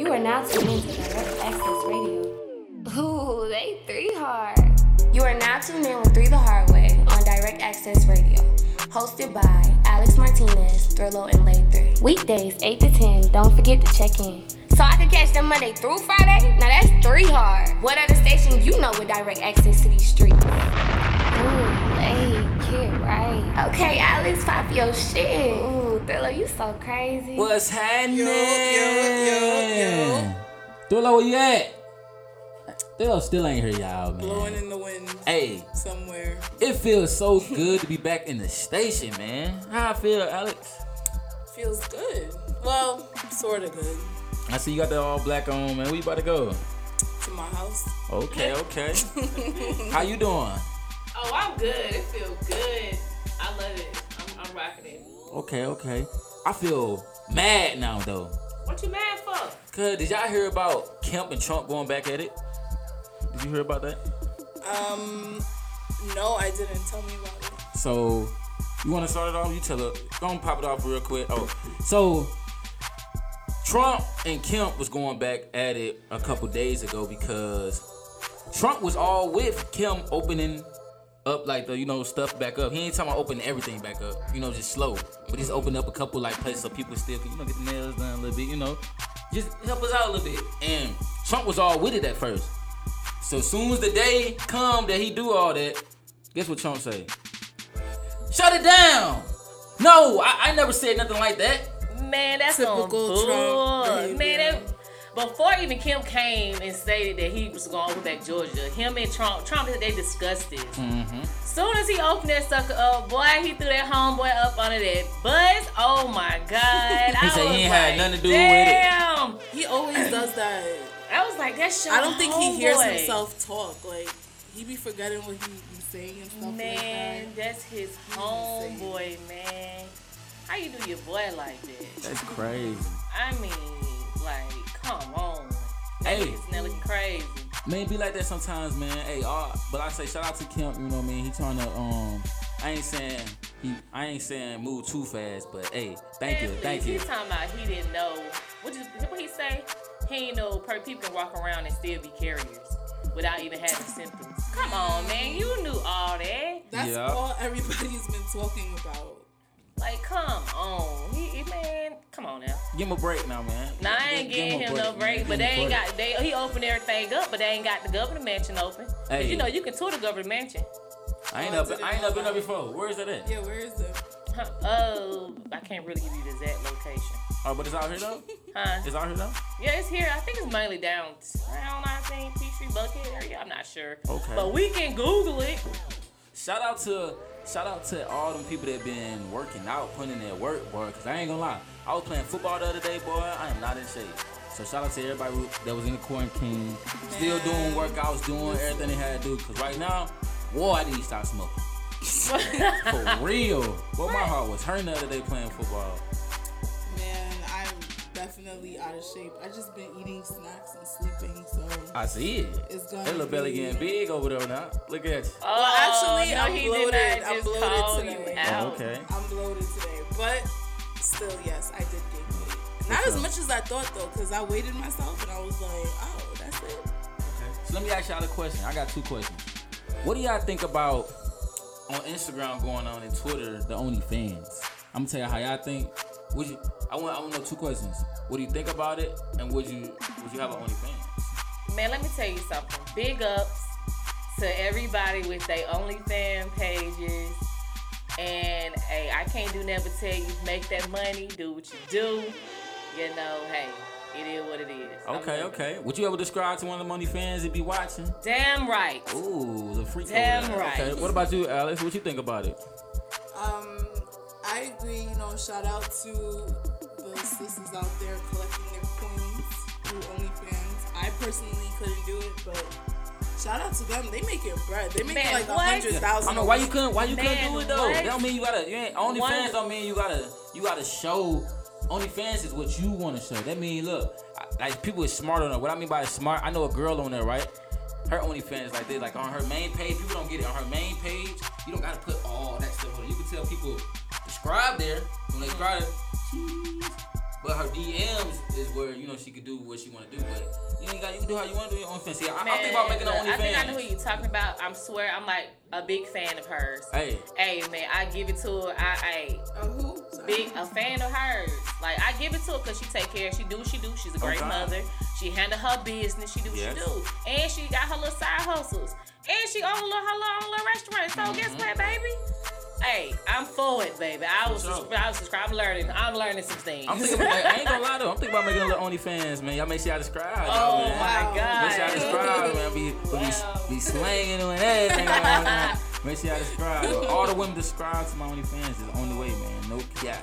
You are now tuned into Direct Access Radio. Ooh, they three hard. You are now tuned in with Three the Hard Way on Direct Access Radio. Hosted by Alex Martinez, Thrillo, and Lay 3. Weekdays, 8 to 10. Don't forget to check in. So I can catch them Monday through Friday? Now that's three hard. What other station you know with direct access to these streets? Ooh, Lay, kid, right? Okay, Alex, pop your shit. Ooh, Thrillo, you so crazy. What's happening? Yo, yo, yo, Thrillo, where you at? Thrillo still ain't here, y'all, man. Blowing in the wind Hey, somewhere. it feels so good to be back in the station, man. How I feel, Alex? Feels good. Well, sort of good. I see you got that all black on, man. Where you about to go? To my house. Okay, okay. How you doing? Oh, I'm good. It feels good. I love it. I'm, I'm rocking it. Okay, okay. I feel mad now, though. What you mad for? Cause did y'all hear about Kemp and Trump going back at it? Did you hear about that? Um, no, I didn't. Tell me about it. So, you want to start it off? You tell it. Go and pop it off real quick. Oh, so Trump and Kemp was going back at it a couple days ago because Trump was all with Kemp opening up like the you know stuff back up. He ain't talking about opening everything back up. You know, just slow, but he's opened up a couple like places so people still can you know get the nails done a little bit. You know, just help us out a little bit. And Trump was all with it at first. So as soon as the day come that he do all that, guess what Trump say? Shut it down. No, I, I never said nothing like that. Man, that's Typical Trump Man, that, before even Kemp came and stated that he was going to open back Georgia, him and Trump, Trump, they discussed it. Mm-hmm. Soon as he opened that sucker up, boy, he threw that homeboy up under that buzz. Oh my God. He I said he was ain't had nothing to do with it. Damn. He always does that. I was like, that's your I don't think he hears himself talk. Like he be forgetting what he be saying and stuff Man, like that's his insane. homeboy, man. How you do your boy like that? That's crazy. I mean, like, come on. Hey. It's Nelly crazy. Man, be like that sometimes, man. Hey, uh, but I say shout out to Kemp. You know what I mean? He trying to um. I ain't saying he. I ain't saying move too fast, but hey, thank you, Man, thank please, you. He's talking about he didn't know. What, is, what he say? He ain't know per people can walk around and still be carriers without even having symptoms. Come on, man. You knew all that. that. That's Yeah. all everybody's been talking about. Like, come on. He, he man, come on now. Give him a break now, man. Nah, I ain't Give- give giving him a no break, man. but Give they ain't break. got they he opened everything up, but they ain't got the governor mansion open. 'Cause Hey. you know you can tour the governor mansion. I ain't up I ain't up been there before. Where is that at? Yeah, where is it? Huh, Oh, I can't really give you the exact location. Oh, but it's out here though. Huh? It's out here though. Yeah, it's here. I think it's mainly down around I think Peachtree Buckhead area. I'm not sure. Okay. But we can Google it. Shout out to shout out to all them people that been working out, putting in their work, boy. Cause I ain't gonna lie, I was playing football the other day, boy. I am not in shape. So shout out to everybody that was in the quarantine, still doing workouts, doing everything they had to do. Cause right now, boy, I need to stop smoking. For real. Boy, my heart was hurting the other day playing football. Man, I'm definitely out of shape. I just been eating snacks and sleeping, so I see it. It's gonna That little belly be- getting big over there now. Look at you. Oh, actually, no, I'm he bloated. did not I'm just bloated today. out. Oh, okay. I'm bloated today. But still, yes, I did gain weight. Not as much as I thought though, because I weighted myself and I was like, oh, that's it. Okay. So let me ask y'all a question. I got two questions. What do y'all think about on Instagram going on and Twitter the OnlyFans? I'm gonna tell you how y'all think. Would you? I want. I want to know two questions. What do you think about it? And would you? Would you have an OnlyFans? Man, let me tell you something. Big ups to everybody with their OnlyFans pages. And hey, I can't do nothing but tell you, make that money, do what you do. You know, hey, it is what it is. I'm Okay. living. Okay. Would you ever describe to one of the OnlyFans that be watching? Damn right. Ooh, the freak. over Damn there. right. Okay. What about you, Alex? What you think about it? Um, I agree. You know, shout out to the sisters out there collecting their coins through OnlyFans. I personally couldn't do it, but shout out to them. They make it bread. They make Man, like a hundred thousand. I know why you couldn't. Why you Man, couldn't do it though? what? That don't mean you gotta. You ain't OnlyFans. What? Don't mean you gotta. You gotta show. OnlyFans is what you want to show. That mean, look, I- like people is smart on it. What I mean by smart, I know a girl on there, right? Her OnlyFans like this, like on her main page. People don't get it on her main page. You don't gotta put all that stuff on. You can tell people subscribe there when they subscribe. But her DMs is where you know she could do what she want to do. But you ain't got you can do how you want to do your OnlyFans. See, I, I think about making an look, I think I know who you talking about. I'm swear I'm like a big fan of hers. Hey, Hey man, I give it to her. I, I Uh, who? Sorry. big a fan of hers. Like I give it to her because she take care. She do what she do. She's a great Okay. mother. She handle her business. She do what Yes. she do, and she got her little side hustles. And she own a little, her little, own little restaurant. So Mm-hmm. guess what, baby? Hey, I'm for it, baby. I was, sure. I was subscribed. I'm learning. I'm learning some things. I'm thinking. like, I ain't gonna lie though. I'm thinking about making a little OnlyFans, man. Y'all make sure y'all subscribe. oh y'all, man. my God. Make sure y'all subscribe, man. Be, Wow. be, be slanging and everything. man. Make sure y'all subscribe. All the women subscribe to my OnlyFans is on the only way, man. No cap.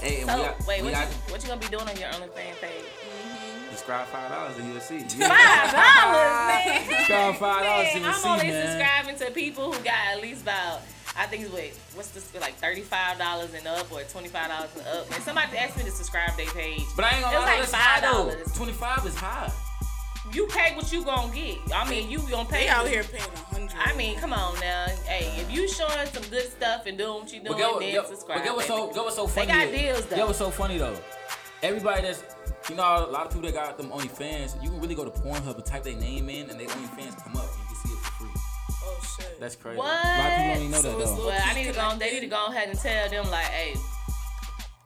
Hey, and So got, wait, we what got you, what you gonna be doing on your OnlyFans page? Mm-hmm. subscribe five dollars and you'll see. Five dollars, man. Subscribe five dollars and you'll I'm see, only man. subscribing to people who got at least about I think it's what what's this like thirty five dollars and up or twenty five dollars and up. And somebody asked me to subscribe their page. But I ain't gonna It's lie, like that's high though. $5. Twenty five is high. You pay what you gonna get. I mean, you gonna pay. They out here paying a hundred. I mean, come on now. Hey, if you showing some good stuff and doing what you doing, But get, then get, subscribe. but get what's so baby. get what's so They funny. got is- deals, though. Get what's so funny though. Everybody that's you know a lot of people that got them OnlyFans, you can really go to Pornhub and type their name in, and their OnlyFans come up. That's crazy. What? A lot of people don't even know that though. Well, I need to go. They need to go ahead and tell them like, hey,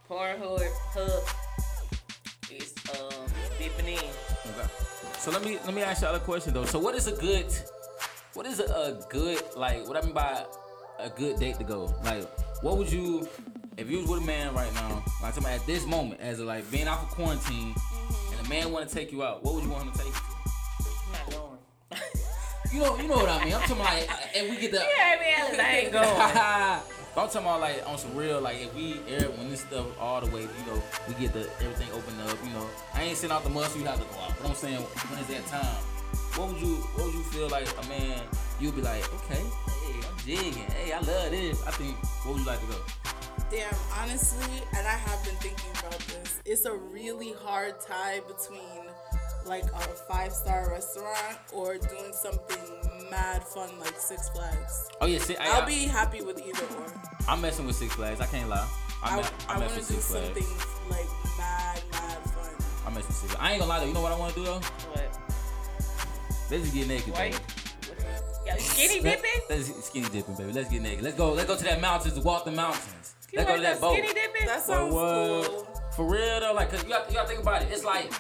Pornhub hub is um dipping in. Okay. So let me let me ask y'all a question though. So what is a good what is a, a good like what I mean by a good date to go? Like what would you if you was with a man right now, like somebody at this moment, as a, like being out for quarantine, and a man want to take you out, what would you want him to take you to? I'm not going. You know, you know what I mean. I'm talking about, like, uh, and we get the. Yeah, man, I ain't going. But I'm talking about like on some real, like if we air when this stuff all the way, you know, we get the everything opened up. You know, I ain't sitting out the mud, so you have to go out. But I'm saying when it's that time, what would you, what would you feel like a man? You'd be like, okay, hey, I'm jigging. Hey, I love this. I think. What would you like to go? Damn, honestly, and I have been thinking about this. It's a really hard tie between like a five star restaurant or doing something mad fun like Six Flags. Oh yeah, see, I, I'll I, be happy with either or. I'm messing with Six Flags. I can't lie. I'm, I, me- I I'm want messing to with do Six Flags. something like mad, mad fun. I'm messing with Six Flags. I ain't gonna lie though. You know what I want to do though? What? Let's just get naked. Wait. baby. Yo, skinny Let- dipping? Let's skinny dipping, baby. Let's get naked. Let's go. Let's go to that mountains to walk the mountains. You Let's go to that boat. Skinny dipping? That sounds what? cool. For real though, like, cause you got, you got to think about it. It's like,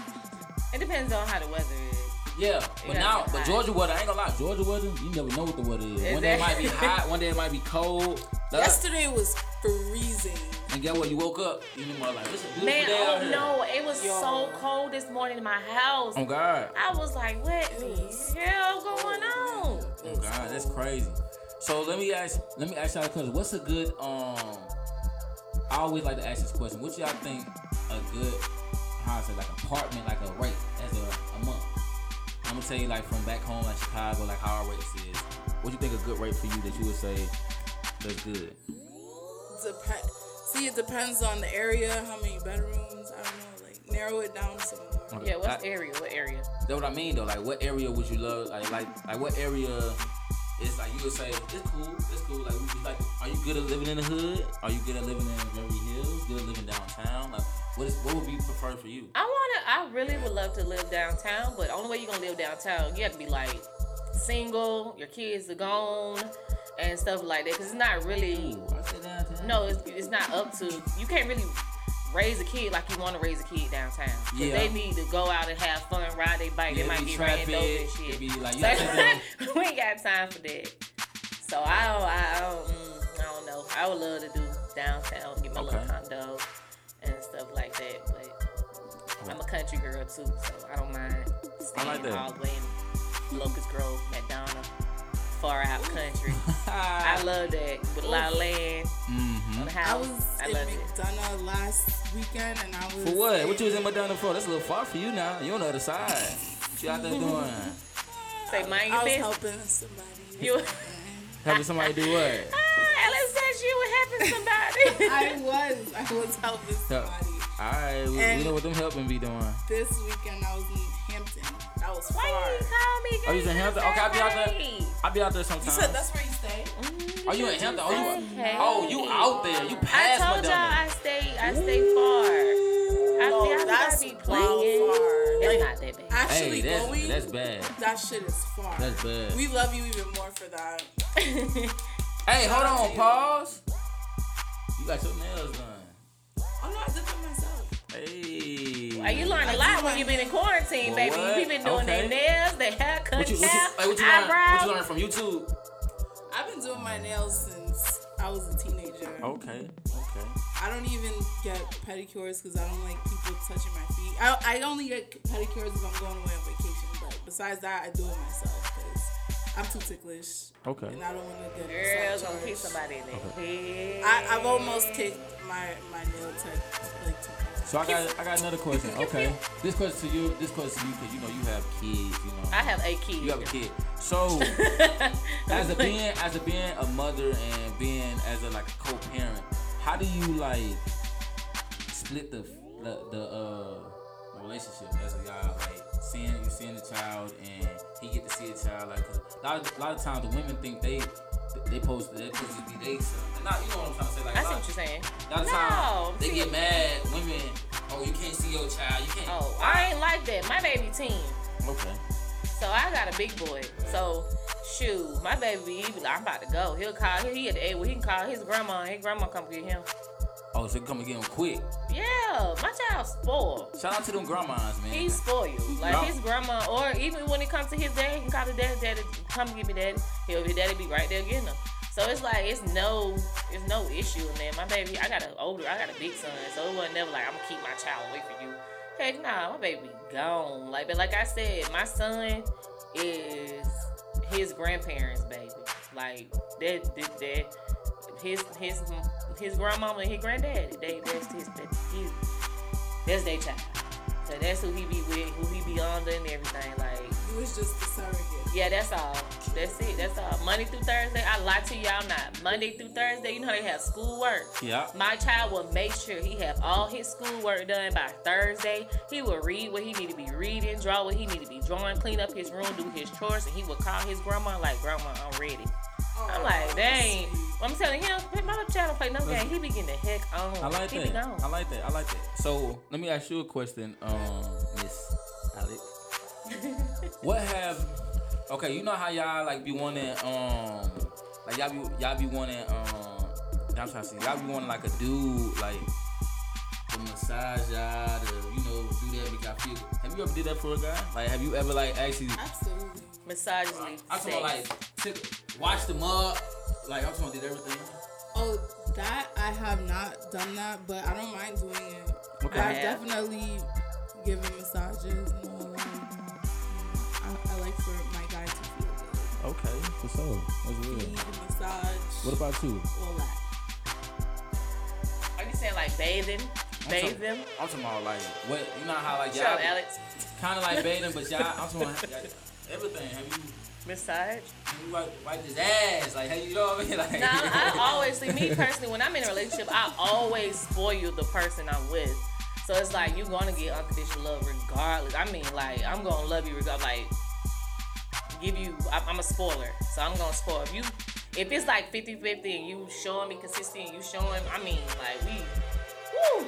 It depends on how the weather is. yeah, but now, but. Georgia weather, I ain't gonna lie, Georgia weather, you never know what the weather is. Is One day it it? might be hot, one day it might be cold. Like, Yesterday was freezing. And get what? You woke up, you know, like, it's a beautiful Man, day out oh here. no, it was Yo. so cold this morning in my house. Oh God, I was like, what the hell going on? oh God, that's crazy. So let me ask, let me ask y'all a question. What's a good, um, I always like to ask this question. What y'all think a good, how I say, like apartment, like a rate as a, a month? I'm gonna tell you like from back home, like Chicago, like how our rates is. What do you think a good rate for you that you would say that's good? Dep- See, it depends on the area, how many bedrooms. I don't know. Like narrow it down some more. Okay. Yeah, what's I- area? What area? That's what I mean though. Like, what area would you love? Like, like, like what area is like you would say it's cool, it's cool. Like, we like, are you good at living in the hood? Are you good at living in Beverly Hills? Good at living downtown? Like, what is what would be preferred for you? I wanna. I really would love to live downtown, but the only way you are gonna live downtown, you have to be like single. Your kids are gone and stuff like that. Cause it's not really. Ooh, I said downtown. No, it's, it's not up to. You can't really raise a kid like you want to raise a kid downtown. 'Cause Yeah. They need to go out and have fun, ride their bike. Yeah, they might be get ran over and shit. be like, you So, we ain't got time for that. So I don't. I don't. Mm, I don't know. I would love to do downtown, get my Okay. little condo and stuff like that. But I'm a country girl too, so I don't mind staying like that. all the way in Locust Grove, McDonough, far out country. I love that with a lot of land Mm-hmm. on the I was I in love it. Last weekend, and I was For what? in- What you was in McDonough for? That's a little far for you now. You on the other side. What you out there doing? Say mind your I was business. helping somebody. You. Helping somebody do what? Ah, Ellen said you were helping somebody. I was. I was helping somebody. All right, we, we And- know what them helping be doing. This weekend, I was in Hampton. That was Why far. you didn't call me? Oh, you in Hampton? Okay, I'll be out there. Hey. I be out there You sometimes. said that's where you stay? Mm, Are you in Hampton? Oh, you, Hey. oh, you out there? You I past told y'all I stay. I stay far. I, low. see, I That's gotta be playing. far. It's Like, not that bad. Actually hey, that's, going, that's bad. that shit is far. That's bad. We love you even more for that. Hey, hold Shout out to on, you. pause. You got your nails done. I'm not did that myself. Hey. Well, you learn a lot when you've been in quarantine, Well, baby. what? You've been doing Okay. their nails, their haircut, What you, what you, cap, hey, what you, learn, eyebrows. what you learn from YouTube? I've been doing my nails since I was a teenager. Okay, okay. I don't even get pedicures because I don't like people touching my feet. I, I only get pedicures if I'm going away on vacation. But besides that, I do it myself because I'm too ticklish. Okay. And I don't want to get Girls massage gonna kick somebody in their head. I, I've almost kicked my, my nail tech like two times. So I got I got another question. Okay, this question to you. This question to you because you know you have kids. You know. I have a kid. You have a kid. So as a being as a being a mother and being as a like a co-parent, how do you like split the the, the uh relationship as a y'all like seeing you seeing the child and he get to see a child like a lot of, a lot of times the women think they they supposed they supposed to be son. And Not you know what I'm trying to say like I see what you're saying. a lot No, times they see- get mad women oh you can't see your child you can't Oh, I ain't like that. My baby teen. okay So I got a big boy. So shoot, my baby, he be like, I'm about to go. He'll call. He, he at the age where he can call his grandma. and His grandma come get him. Oh so come and get him quick Yeah, my child's spoiled. shout out to them grandmas man He's spoiled. Like his grandma, or even when it comes to his dad, he can call his dad, daddy, come get me daddy. He'll his daddy be right there getting him. So it's like it's no it's no issue man. My baby, I got an older, I got a big son, so it wasn't never like I'm gonna keep my child away from you. Heck nah, my baby gone. Like but like I said, my son is his grandparents' baby. Like that that, that his his his grandmama and his granddaddy. They that's his that he that's their child. So that's who he be with, who he be under and everything. Like It was just the surrogate. yeah, that's all. That's it. That's all. Monday through Thursday. I lie to y'all not. Monday through Thursday, you know how they have schoolwork. yeah My child will make sure he have all his schoolwork done by Thursday. He will read what he need to be reading, draw what he need to be drawing, clean up his room, do his chores, and he will call his grandma like, "Grandma, I'm ready." I'm like, dang. I'm telling him, my little child don't play no game. He be getting the heck on. I like he be that. gone. I like that. I like that. So let me ask you a question, um, Miss Alex. what have okay, you know how y'all like be wanting um like y'all be y'all be wanting um I'm trying to see y'all be wanting like a dude like to massage y'all to, you know, do that make y'all feel have you ever did that for a guy? Like have you ever like actually Absolutely. Massages I'm talking about like took, watch them up, like I'm talking about did everything. Oh, that I have not done that, but I don't mind doing it. Okay. I've definitely given massages and all that. I, I like for my guy to feel good. Okay, for sure. That's real. Feed, massage, What about you? all that. Are you saying like bathing? I'm Bathe talking- them? I'm talking about like what you know how like Shut y'all up, Alex. kind of like bathing, but y'all I'm talking about y'all- everything. Have you, Massage? you wipe, wipe his ass? Like, have you know what I mean? Like, No, I always see me personally when I'm in a relationship, I always spoil the person I'm with. So it's like you're gonna get unconditional love regardless. I mean, like I'm gonna love you regardless. Like give you, I'm, I'm a spoiler, so I'm gonna spoil if you. If it's like 50-50 and you showing me consistent, you showing, I mean, like we, woo.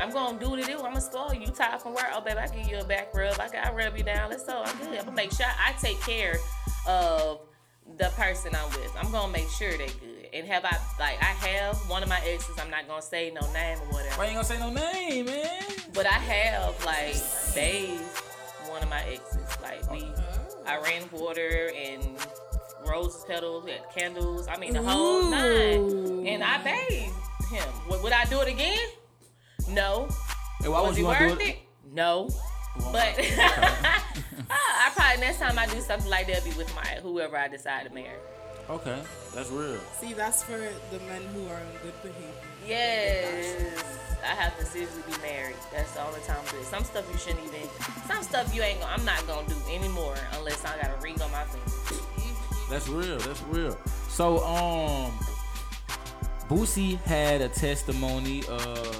I'm gonna do what it do. I'm gonna spoil you. Tired from work? Oh, baby, I give you a back rub. I got rub you down. Let's go. I'm good. I'm gonna make sure I take care of the person I'm with. I'm gonna make sure they good. And have I like I have one of my exes? I'm not gonna say no name or whatever. Why you ain't gonna say no name, man? But I have like bathed one of my exes. Like we, I ran water and rose petals and candles. I mean the whole nine. And I bathed him. Would, would I do it again? No. And why Was would he you wanna worth do it? No. Well, But I probably next time I do something like that be with my whoever I decide to marry. Okay, that's real. See, that's for the men who are in good behavior. Yes. I have to seriously be married. That's all the only time I. Some stuff you shouldn't even. Some stuff you ain't. Gonna, I'm not gonna do anymore unless I got a ring on my finger. That's real. That's real. So, um, Boosie had a testimony uh,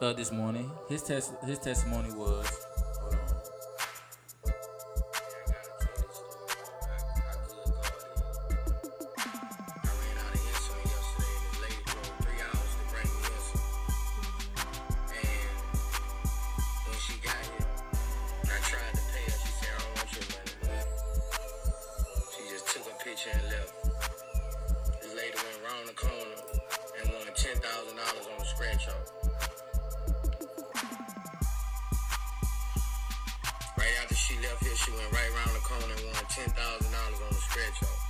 uh this morning. His test his testimony was. She left here, she went right around the corner and won ten thousand dollars on the stretch off.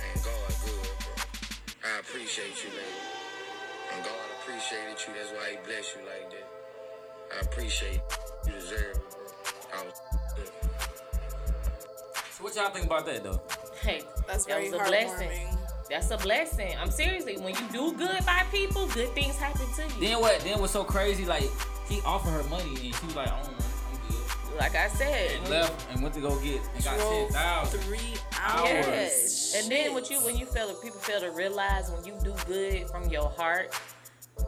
Man, God good, bro. I appreciate you, lady. And God appreciated you. That's why He blessed you like that. I appreciate you. You deserve it, bro. I was good. So what y'all think about that though? Hey, That's that very was a blessing. That's a blessing. I'm seriously. When you do good by people, good things happen to you. Then what? Then what's so crazy? Like he offered her money and she was like, "I don't like I said, And left and went to go get and got ten three hours. Yes. And then what you when you fail people fail to realize when you do good from your heart,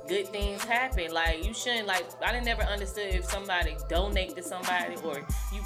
good things happen. Like you shouldn't like I didn't never understood if somebody donate to somebody or you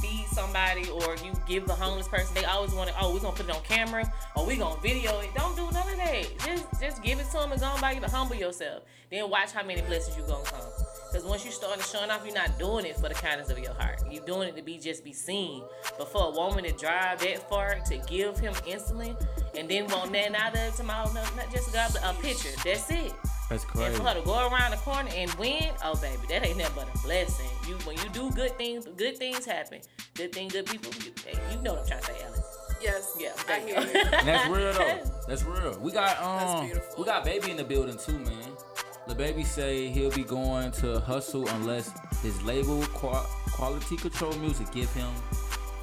feed somebody or you give the homeless person, they always want to, oh, we're gonna put it on camera or we gonna video it. Don't do none of that. Just just give it to them and go on by you to humble yourself. Then watch how many blessings you gonna come. Because once you start showing off, you're not doing it for the kindness of your heart. You're doing it to be just be seen. But for a woman to drive that far to give him instantly and then want nothing out of it tomorrow, no, not just got a picture. That's it. That's And crazy. for her to go around the corner and win, oh baby, that ain't nothing but a blessing. You when you do good things, good things happen. Good things, good people. You, you know what I'm trying to say, Alice. Yes. Yeah, I hear you. And that's real though. That's real. We got um beautiful. we got baby in the building too, man. The baby say he'll be going to hustle unless his label Qua- quality control music give him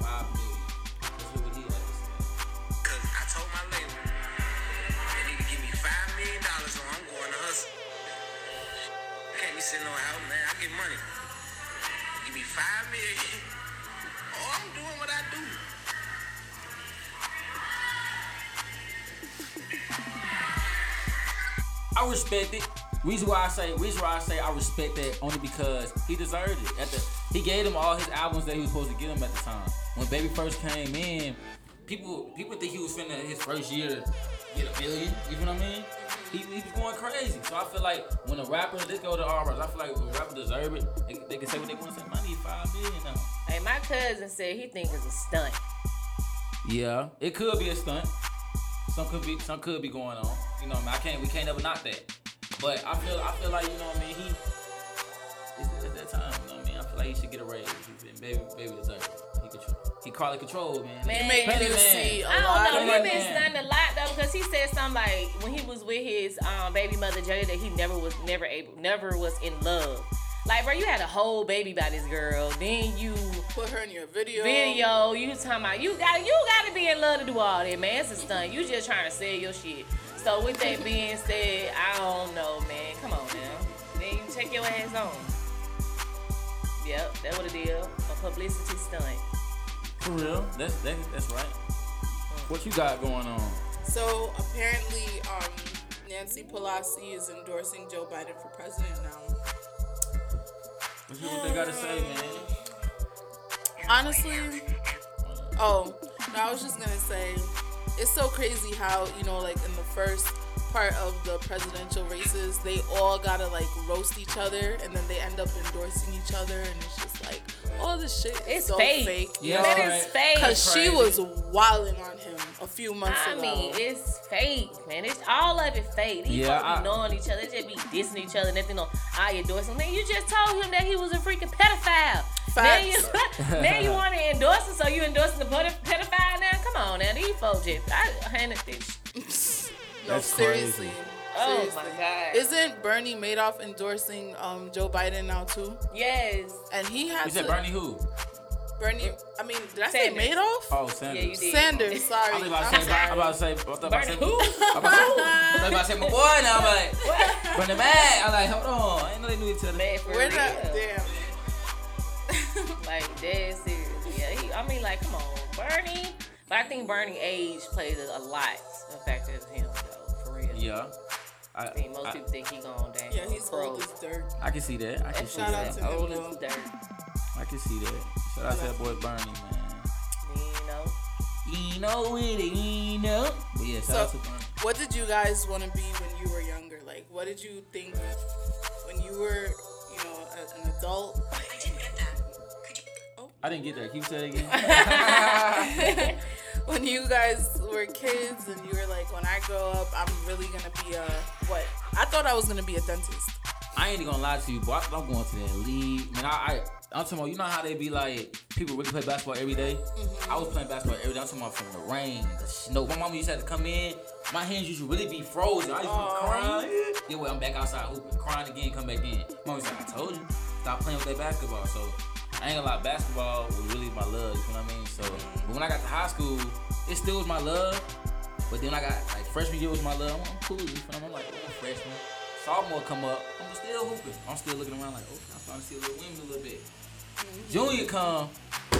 five million. Let's hear what he has to say. Cause I told my label, they need to give me five million dollars or I'm going to hustle. I can't be sitting on house, man. I get money. Give me five million. Oh, I'm doing what I do. I respect it. Reason why I say reason why I say I respect that only because he deserved it. At the he gave him all his albums that he was supposed to give him at the time. When Baby first came in, people people think he was finna his first year get a billion. You know what I mean? He, he was going crazy. So I feel like when a rapper, let's go to all rappers. I feel like when a rapper deserve it, they, they can say what they want to say. I need five million now. Hey, my cousin said he think it's a stunt. Yeah, it could be a stunt. Some could be some could be going on. You know, what I, mean? I can't we can't ever knock that. But I feel I feel like you know what I mean. He it's, at that time, you know what I mean. I feel like he should get a raise. And baby, baby deserve it. He control. He quality control, man. Man, You make Petty you man. see a I lot don't of know. He Petty been man. stunting a lot though because he said something like when he was with his um, baby mother Jayda that he never was never able never was in love. Like, bro, you had a whole baby by this girl. Then you Put her in your video. video. You talking about you got you got to be in love to do all that, man. It's a stunt. You just trying to sell your shit. So with that being said, I don't know, man. Come on now. Then you take your ass on. Yep, that what it is. A publicity stunt. For real. That's that, that's right. What you got going on? So apparently, um, Nancy Pelosi is endorsing Joe Biden for president now. Let's hear what they gotta say, man. Honestly, oh, no, I was just gonna say, it's so crazy how, you know, like in the first part of the presidential races, they all gotta like roast each other and then they end up endorsing each other, and it's just like, all this shit is It's so fake. fake. Yeah, That right. is fake. Because she was wilding on him a few months I ago. mean, it's fake, man. It's all of it fake. These Yeah, folks I- be knowing each other. They just be dissing each other. Nothing on I endorse him. Man, you just told him that he was a freaking pedophile. Now you, now you want to endorse him, so you endorsing the pedophile now? Come on now, these folks just I handed this. no, That's seriously. crazy. Oh Seriously. my god. Isn't Bernie Madoff endorsing um, Joe Biden now too? yes. And he had You said to, Bernie who? Bernie. I mean, did I Sanders. say Madoff? Oh, Sanders. Yeah, you did. Sanders. Sorry. I was about to I'm say, I'm about to say, I was about to Bernie say, who? I'm about to say, I was about to say my boy now. I'm like, Bernie Mac. I'm like, hold on, I didn't know they knew each other. Man, for We're real. not. Damn. Like dead serious. Yeah, he, I mean, like, come on, Bernie. But I think Bernie age plays a, a lot in factor of him, though. For real. Yeah, I, I think most I, people think he gone down. Yeah, he's pro. old as dirt. I can see that. I can That's see Shout that. out to him, old as dirt. I can see that. Shout out to that boy Bernie, man. You know. You know it, you know. But yeah, shout out So- to Bernie. What did you guys want to be when you were younger? Like, what did you think when you were, you know, a, an adult? I didn't get that. Keep saying it again. When you guys were kids and you were like, when I grow up, I'm really gonna be a what? I thought I was gonna be a dentist. I ain't gonna lie to you, but I'm going to that league. Man, I, I I'm talking about, you know how they be like, people really play basketball every day? Mm-hmm. I was playing basketball every day. I'm talking about from the rain, the snow. My mama used to have to come in. My hands used to really be frozen. I used to be crying. Yeah, well, I'm back outside hooping, crying again, come back in. Mama was like, I told you, stop playing with that basketball. So I ain't gonna lie, basketball was really my love. You know what I mean? So, mm-hmm. but when I got to high school, it still was my love. But then I got like freshman year was my love. I'm, I'm cool. You feel me? I'm like, oh, freshman. Sophomore come up, I'm still hooping. I'm still looking around like, okay, I'm starting to see a little women a little bit. Mm-hmm. Junior come,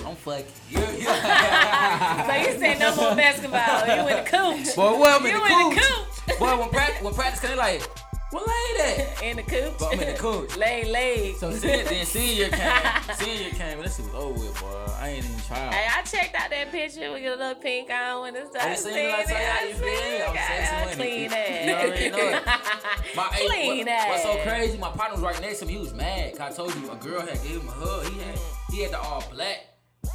I'm fucking. Yeah, yeah. So you said no more basketball. You in the cooch. Boy, well, I'm in You the in the coach. coop. Boy, when practice, when practice like, what lay that? In the coop. But I'm in the coop. Lay leg. So sen- then senior came, senior came, and that shit was over with, boy. I ain't even trying. Hey, I checked out that picture with your little pink on when it I started just seen it, I you how you feel. I'm sexy a with it. clean You already know it. ass. My Clean what, what's so crazy? My partner was right next to me. He was mad. 'cause I told you a girl had gave him a hug. He had he had the all black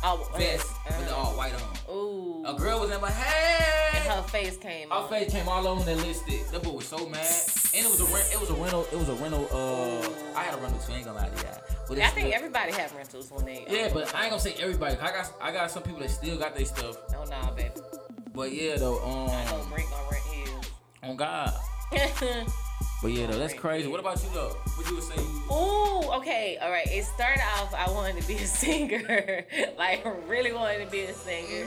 Oh, vest with the all white on. Ooh. A girl was in my head. And her face came Our on. face came all over the lipstick. That boy was so mad. And it was a rent. It was a rental. It was a rental. Uh, I had a rental too. I ain't gonna lie to you. But I think everybody have rentals when they. Yeah, but I ain't gonna say everybody. I got I got some people that still got their stuff. Oh, nah, baby. But yeah, though. I know Um, Brink gonna rent his. on God. But yeah, though, that's crazy. What about you though? What you would say? Ooh, okay, all right. It started off. I wanted to be a singer, like really wanted to be a singer.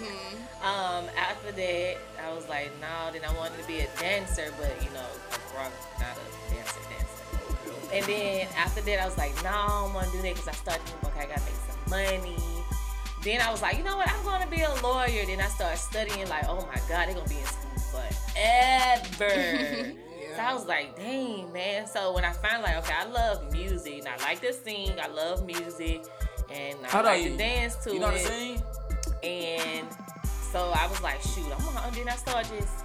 Um, after that, I was like, no. Then I wanted to be a dancer, but you know, a rock, not a dancer, dancer. And then after that, I was like, no, I don't want to do that because I started thinking, okay, I gotta make some money. Then I was like, you know what? I'm gonna be a lawyer. Then I started studying, like, oh my god, they're gonna be in school forever. So I was like, dang, man. So when I found like, okay, I love music and I like to sing, I love music, and I How like to dance to you know it. saying? And so I was like, shoot, I'm gonna, and then I started just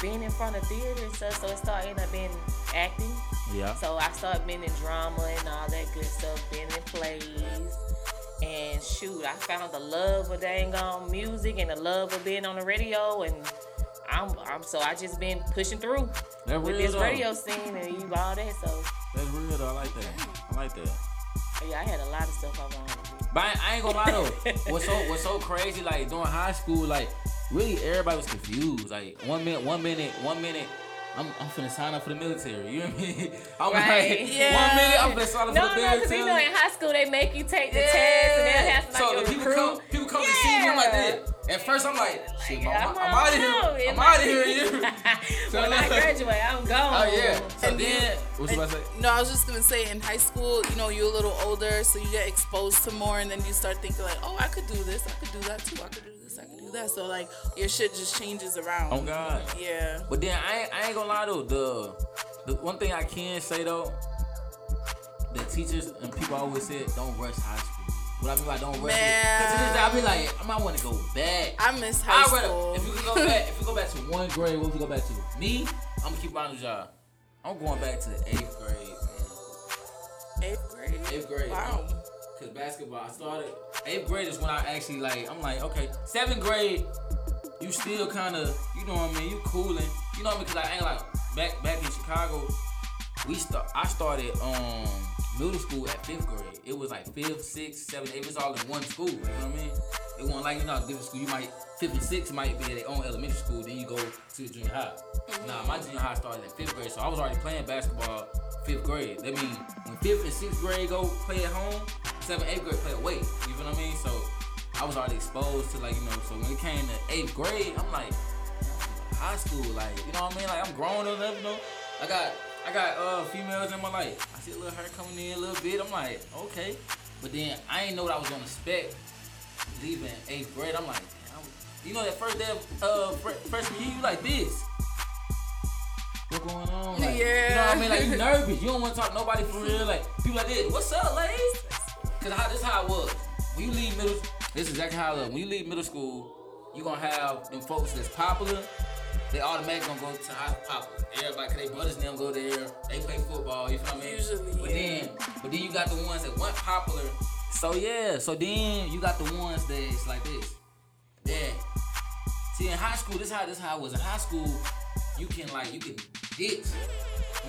being in front of theater and stuff. So it started ended up being acting. Yeah. So I started being in drama and all that good stuff, being in plays. And shoot, I found the love of dang on music and the love of being on the radio and I'm, I'm so I just been pushing through That's with this though. radio scene and you all that. So That's real though. I like that. I like that. Oh, yeah, I had a lot of stuff I wanted to do. But I, I ain't gonna lie though. what's so what's so crazy? Like during high school, like really everybody was confused. Like one minute, one minute, one minute. I'm, I'm finna sign up for the military. You know what I mean? I'm Right. like, Yeah. one minute I'm finna sign up No, for the no, because you know in high school they make you take the Yeah. test and they'll have so like the a people recruit. come, people come to see me. I'm like this. At first, I'm like, shit, Like, I'm, I'm out of here. I'm out of here. So when I graduate, I'm gone. Oh yeah. So And then, what you about to say? No, I was just gonna say in high school, you know, you're a little older, so you get exposed to more, and then you start thinking like, oh, I could do this, I could do that too, I could do this, I could do that. So like your shit just changes around. Oh God. Yeah. But then I ain't, I ain't gonna lie though. The the one thing I can say though, the teachers and people always said don't rush high school. What I mean by don't rush it, cause to this day I be like I might want to go back. I miss high I'd rather school. if you could go back if you go back to one grade, what would you go back to? Me, I'm gonna keep new job. I'm going back to the eighth grade. Man. Eighth grade. Eighth grade. Wow. Cause basketball, I started eighth grade is when I actually like. I'm like, okay, seventh grade, you still kind of, you know what I mean? You cooling, you know what I mean? Cause I ain't like back back in Chicago. We start. I started um middle school at fifth grade. It was like fifth, sixth, seventh, eighth. It's all in one school. You know what I mean? It wasn't like you know different school. You might fifth and sixth might be at their own elementary school. Then you go to junior high. Nah, my junior high started at fifth grade, so I was already playing basketball fifth grade. That means when fifth and sixth grade go play at home, seventh, eighth grade play away. You know what I mean? So I was already exposed to like you know. So when it came to eighth grade, I'm like high school, like you know what I mean? Like I'm grown enough, you know. I got I got uh females in my life. I see a little hair coming in a little bit. I'm like, okay. But then I ain't know what I was gonna expect leaving eighth grade. I'm like, damn, you know that first day of uh freshman year, you like this. What going on? Like, You know what I mean? Like you nervous. You don't want to talk to nobody for real. Like people like this. What's up, ladies? Cause how this how it was. When you leave middle, this is exactly how it was. When you leave middle school, you gonna have them folks that's popular. They automatically gonna go to high popular. Everybody, cause they brothers them go there. They play football. You feel what I mean? Usually, But yeah. then, but then you got the ones that weren't popular. So yeah. So then you got the ones that it's like this. Yeah. See, in high school, this how this how it was. In high school, you can like you can ditch.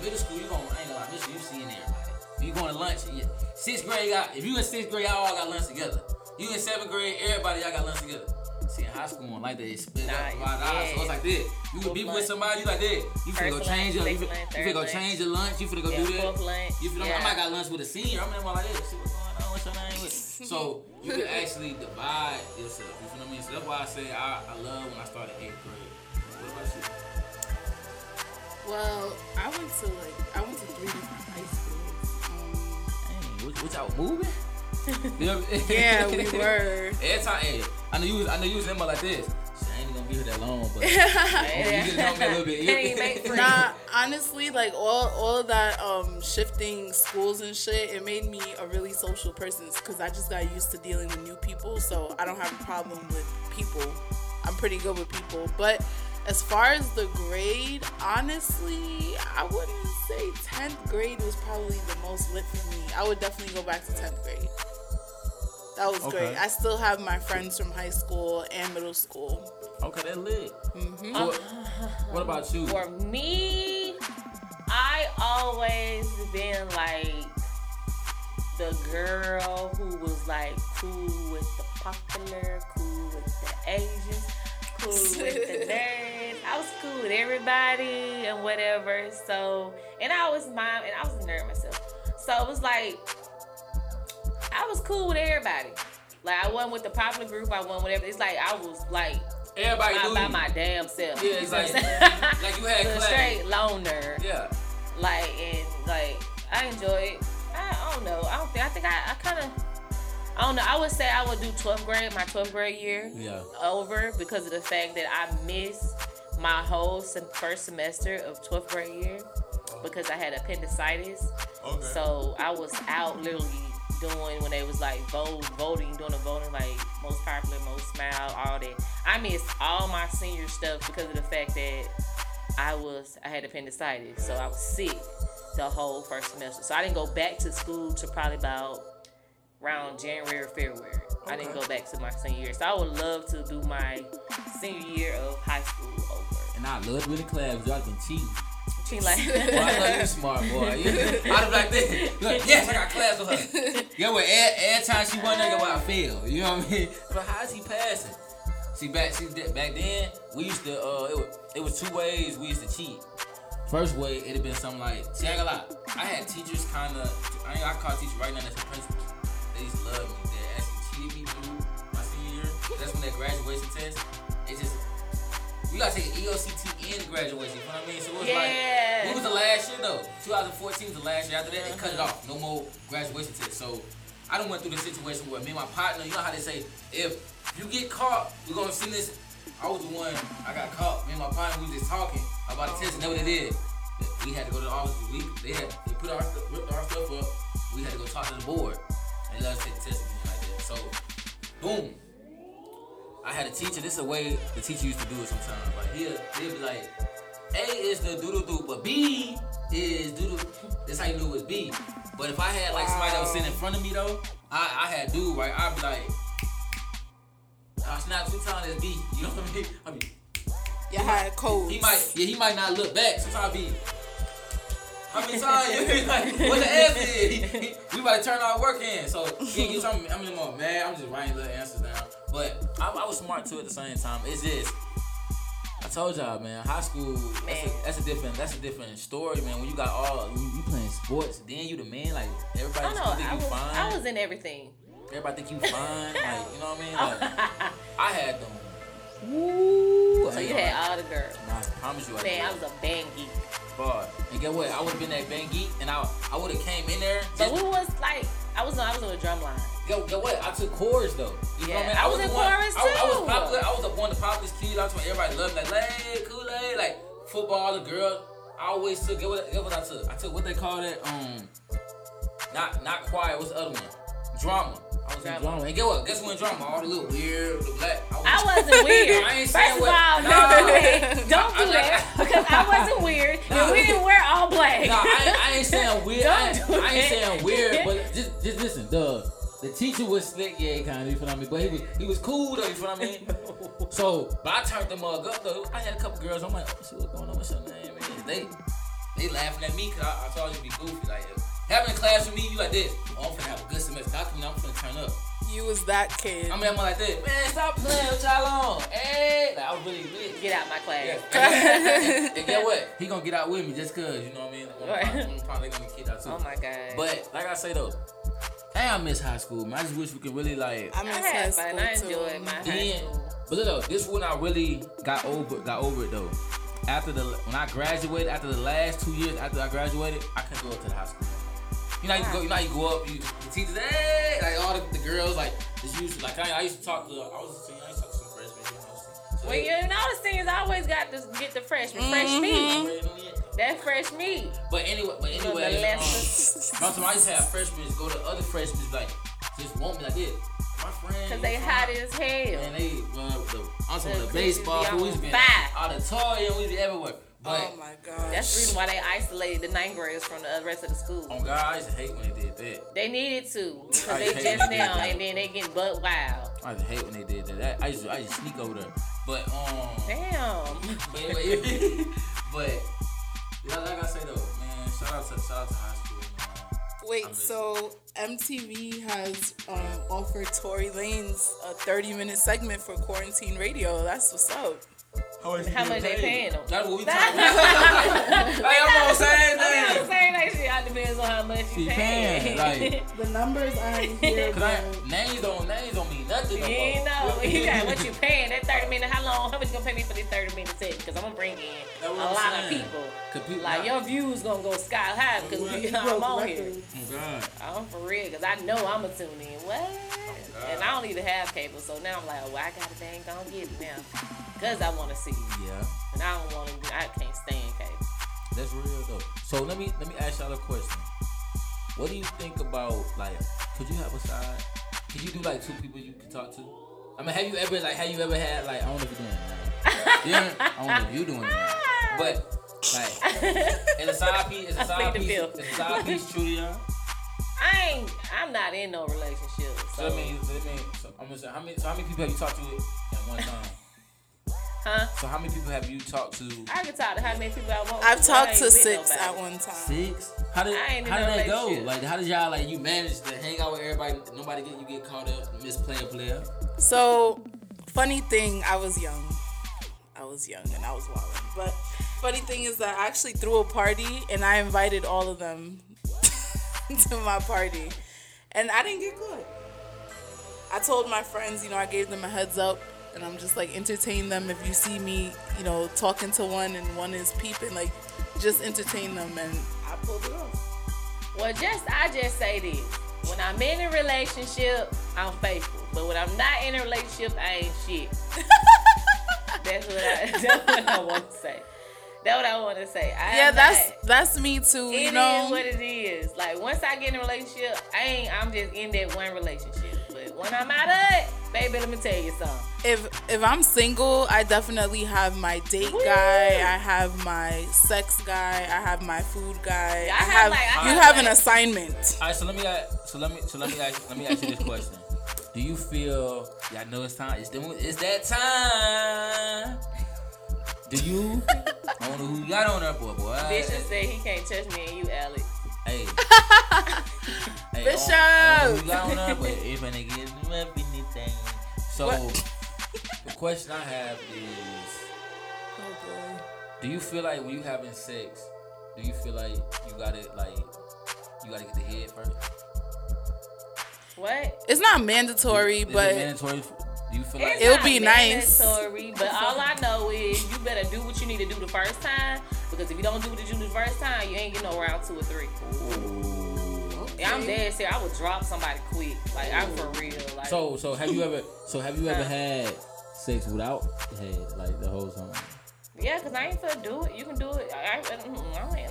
middle school, you gonna I ain't gonna lie, middle school, you seeing everybody. You going to lunch? Yeah. Sixth grade, got if you in sixth grade, y'all all got lunch together. You in seventh grade, everybody y'all got lunch together. See, in high school, like that, it's split up Nice, five dollars. So it's like this. You could be Fourth with somebody, you like that. You finna go First change your, lunch, you second finna, lunch, you finna go third change your lunch. You finna go Yeah, do that. lunch, You feel me? I might got lunch with a senior. I'm in there like that. See what's going on? What's your name? So you can actually divide yourself. You feel what I mean? So that's why I say I, I love when I started eighth grade. What about you? Well, I went to like I went to three different high schools. Um, Dang, what, what y'all moving? yeah, yeah, we were. Every time, hey, I know you was, I know you was in there like this. Shit, I ain't gonna be here that long, but you just help me a little bit. Can't even make friends. Nah, honestly, like all all of that um shifting schools and shit, it made me a really social person because I just got used to dealing with new people, so I don't have a problem with people. I'm pretty good with people, but as far as the grade, honestly, I wouldn't say 10th grade was probably the most lit for me. I would definitely go back to 10th grade. That was Okay. great. I still have my friends from high school and middle school. Okay, that lit. Mm-hmm. So, what about you? For me, I always been like the girl who was like cool with the popular, cool with the Asians, cool with the nerds. I was cool with everybody and whatever. So, and I was mom, and I was a nerd myself. So it was like I was cool with everybody. Like I wasn't with the popular group. I wasn't whatever. It's like I was like Everybody by, by my damn self. Yeah, it's like, what I'm saying? like you had class. straight loner. Yeah. Like and like I enjoy it. I, I don't know. I don't think I think I, I kinda I don't know. I would say I would do 12th grade, my 12th grade year Yeah. over because of the fact that I missed my whole sem- first semester of 12th grade year oh. because I had appendicitis. Okay. So I was out literally doing when they was like vote, voting, doing the voting, like most popular, most smile, all that. I missed all my senior stuff because of the fact that I was I had appendicitis, so I was sick the whole first semester. So I didn't go back to school to probably about around January or February. I didn't go back to my senior year. So I would love to do my senior year of high school over. And I loved winning class. Y'all been cheating. She like Boy, I know you smart, boy. You, I'd be like this. Look, yes, I got class with her. Yeah, what? Every, time she won, nigga, why I fail. You know what I mean? But how is he passing? See, back, see, back then, we used to, uh, it was, it was two ways we used to cheat. First way, it'd have been something like, see, I ain't gonna lie. I had teachers kind of, I, ain't- I call teachers right now that's the principals. They used to love me. They actually cheated me through my senior year. That's when that graduation test, it just, you gotta take an EOCT and graduation. You know what I mean? So it was like, Yeah. what was the last year though? 2014 was the last year. After that, they cut it off. No more graduation test. So I done went through the situation where me and my partner, you know how they say, if you get caught, we're gonna send this. I was the one, I got caught. Me and my partner, we was just talking about the test and know what they did. We had to go to the office. We they had they put our stuff, ripped our stuff up. We had to go talk to the board and let us take the test again like that. So, boom. I had a teacher. This is the way the teacher used to do it sometimes. Like he'll he'll be like, A is the doodle doo, but B is doodle. That's how you knew it was B. But if I had like somebody that was sitting in front of me though, I, I had dude right. I'd be like, I snap two times as B. You know what I mean? I mean, You had codes. he might yeah he might not look back. Sometimes I be. Times you like, what the F is? We about to turn our work in. So he get something. I'm in more mad. I'm just writing little answers down. But I, I was smart too at the same time. It's just. I told y'all, man, high school. That's Man. a, that's a different. That's a different story, man. When you got all, when you playing sports, then you the man. Like everybody I just know. think I you was, fine. I was in everything. Everybody think you fine. like you know what I mean? Like I had them. Woo! So you had all the girls. Nah, I promise you, I Man, I was a band geek. Bar. And get what? I would have been at bang geek, and I I would have came in there. But Just, we was like, I was on, I was on the drum line. Yo, get what? I took chorus though. You know what I mean? I was the in one- chorus, I, I was too. popular. I was the one of the popular kids. I was when everybody loved me. Like, hey, Kool Aid, like football, the girl. I always took. Get what? Get what I took? I took what they call that. Um, not not choir. What's the other one? Drama. I was in Drama. drama. And get what? Guess what? In drama, all the little weird, the black. I wasn't weird. I ain't First saying of all, Nah. Don't do that. Don't I- do I- that because I wasn't weird and we didn't wear all black. No, I, ain't- I ain't saying weird. I, ain't, Don't do I ain't saying weird, but just just listen. The the teacher was slick, yeah, kind of. You feel what I mean? But he was he was cool though. You feel what I mean? So, but I turned the mug up though. I had a couple girls. I'm like, oh, see what's going on? What's your name? Man? They they laughing at me because I, I thought it'd be goofy. Like having a class with me, you like this. Oh, I'm finna have a good semester. I I'm finna turn up. You was that kid. I mean, I'm like this. Man, stop playing with y'all on. Hey, like I was really lit. Get out my class. Yeah. and get what? He gonna get out with me just cause, you know what I mean? I'm probably, I'm probably gonna get out too. Oh my god. But like I say though, hey, I miss high school, man. I just wish we could really like. I I miss high school fun. I too. enjoyed my high Then, school. but look though, this when I really got over got over it though. After the when I graduated, after the last two years after I graduated, I couldn't go up to the high school. You know, you go, you know, you go up, you the teachers, hey, like all the, the girls, like it's used to, like I, I used to talk to, I was a senior, I used to talk to some freshmen, you know. So, Well, you know the seniors always got to get the freshman, fresh Mm-hmm. meat. Already know yet. That fresh meat. But anyway, but anyway, um, molasses. sometimes I used to have freshmen go to other freshmen like just want me like this. My friend, Cause they hot as hell. Man, they well, the, I'm talking The the baseball, cookies be we was on been fire. auditorium, we be everywhere. But oh my god. That's the reason why they isolated the ninth graders from the rest of the school. on God, I used to hate when they did that. They needed to because they just when they now and then they get butt wild. I used to hate when they did that. that I used to, I used to sneak over there. But um, Damn. but anyway, but yeah, like I say though, man, shout out to shout out to high school, man. I Wait, so MTV has um, offered Tory Lanez a 30 minute segment for quarantine radio. That's what's up. How much they paying them? That's what we talking about. like I'm on saying I'm thing. saying that shit. All depends on how much She you paying, pay. like- The numbers aren't here, Cause I, names don't names don't mean nothing. You no ain't more. know. You got what you paying. That 30 minutes, how long, how much you gonna pay me for this 30 minute set? Because I'm gonna bring in That's a what I'm lot of saying. people. 'Cause people Like, not- your views gonna go sky high because we, I'm on here. Oh God. I'm for real, because I know I'm going to tune in. What? Oh, and I don't even have cable, so now I'm like, oh, I got to dang gonna get it now. Because I want to see. Yeah. And I don't want to, I can't stand cable. That's real though. So let me let me ask y'all a question. What do you think about like? Could you have a side? Could you do like two people you can talk to? I mean, have you ever like have you ever had like I don't know if you're doing it. Like, yeah, I don't know if you're doing it, but like, is a side piece? Is a side piece? Is a side piece true to y'all? I ain't, I'm not in no relationship. So So, I mean, so I mean, so I'm gonna say how many? So how many people have you talked to at one time? huh? So how many people have you talked to? I can talk to how many people I want. I've to, but I talked to six nobody. at one time. Six? How did I ain't how did that go? Like how did y'all like you manage to hang out with everybody? Nobody get you get caught up, miss player player. So, funny thing, I was young. I was young and I was wilding. But funny thing is that I actually threw a party and I invited all of them to my party, and I didn't get caught. I told my friends, you know, I gave them a heads up, and I'm just like entertain them. If you see me, you know, talking to one and one is peeping, like just entertain them, and I pulled it off. Well, just I just say this: when I'm in a relationship, I'm faithful. But when I'm not in a relationship, I ain't shit. that's what I. That's what I want to say. That's what I want to say. I Yeah, that's not- that's me too. It you is know, what it is. Like once I get in a relationship, I ain't. I'm just in that one relationship. But when I'm out of it, baby, let me tell you something. if if I'm single, I definitely have my date Woo! guy. I have my sex guy. I have my food guy. Yeah, I I have, have, like- I you have, have an assignment. All right, so let me so let me so let me ask, let me ask you this question. Do you feel? Yeah, I know it's time. It's the, it's that time. Do you? I don't know who you got on there, boy, boy. Bishop said he can't touch me and you, Alex. Hey. hey, I don't- I don't know Bishop. who you got on there, but if a nigga is up anything. So What? the question I have is. Oh boy. Do you feel like when you having sex, do you feel like you gotta like you gotta get the head first? What? It's not mandatory, Is it but mandatory? Do you feel like It's It'll not be nice. mandatory, But all I know is you better do what you need to do the first time. Because if you don't do what you do the first time, you ain't getting no round two or three. Yeah, I'm dead serious. I would drop somebody quick. Like I'm for real. Like so? So have you ever? So have you ever had sex without head, like the whole time? yeah, because I ain't finna do it. You can do it. I, I, mm, I ain't,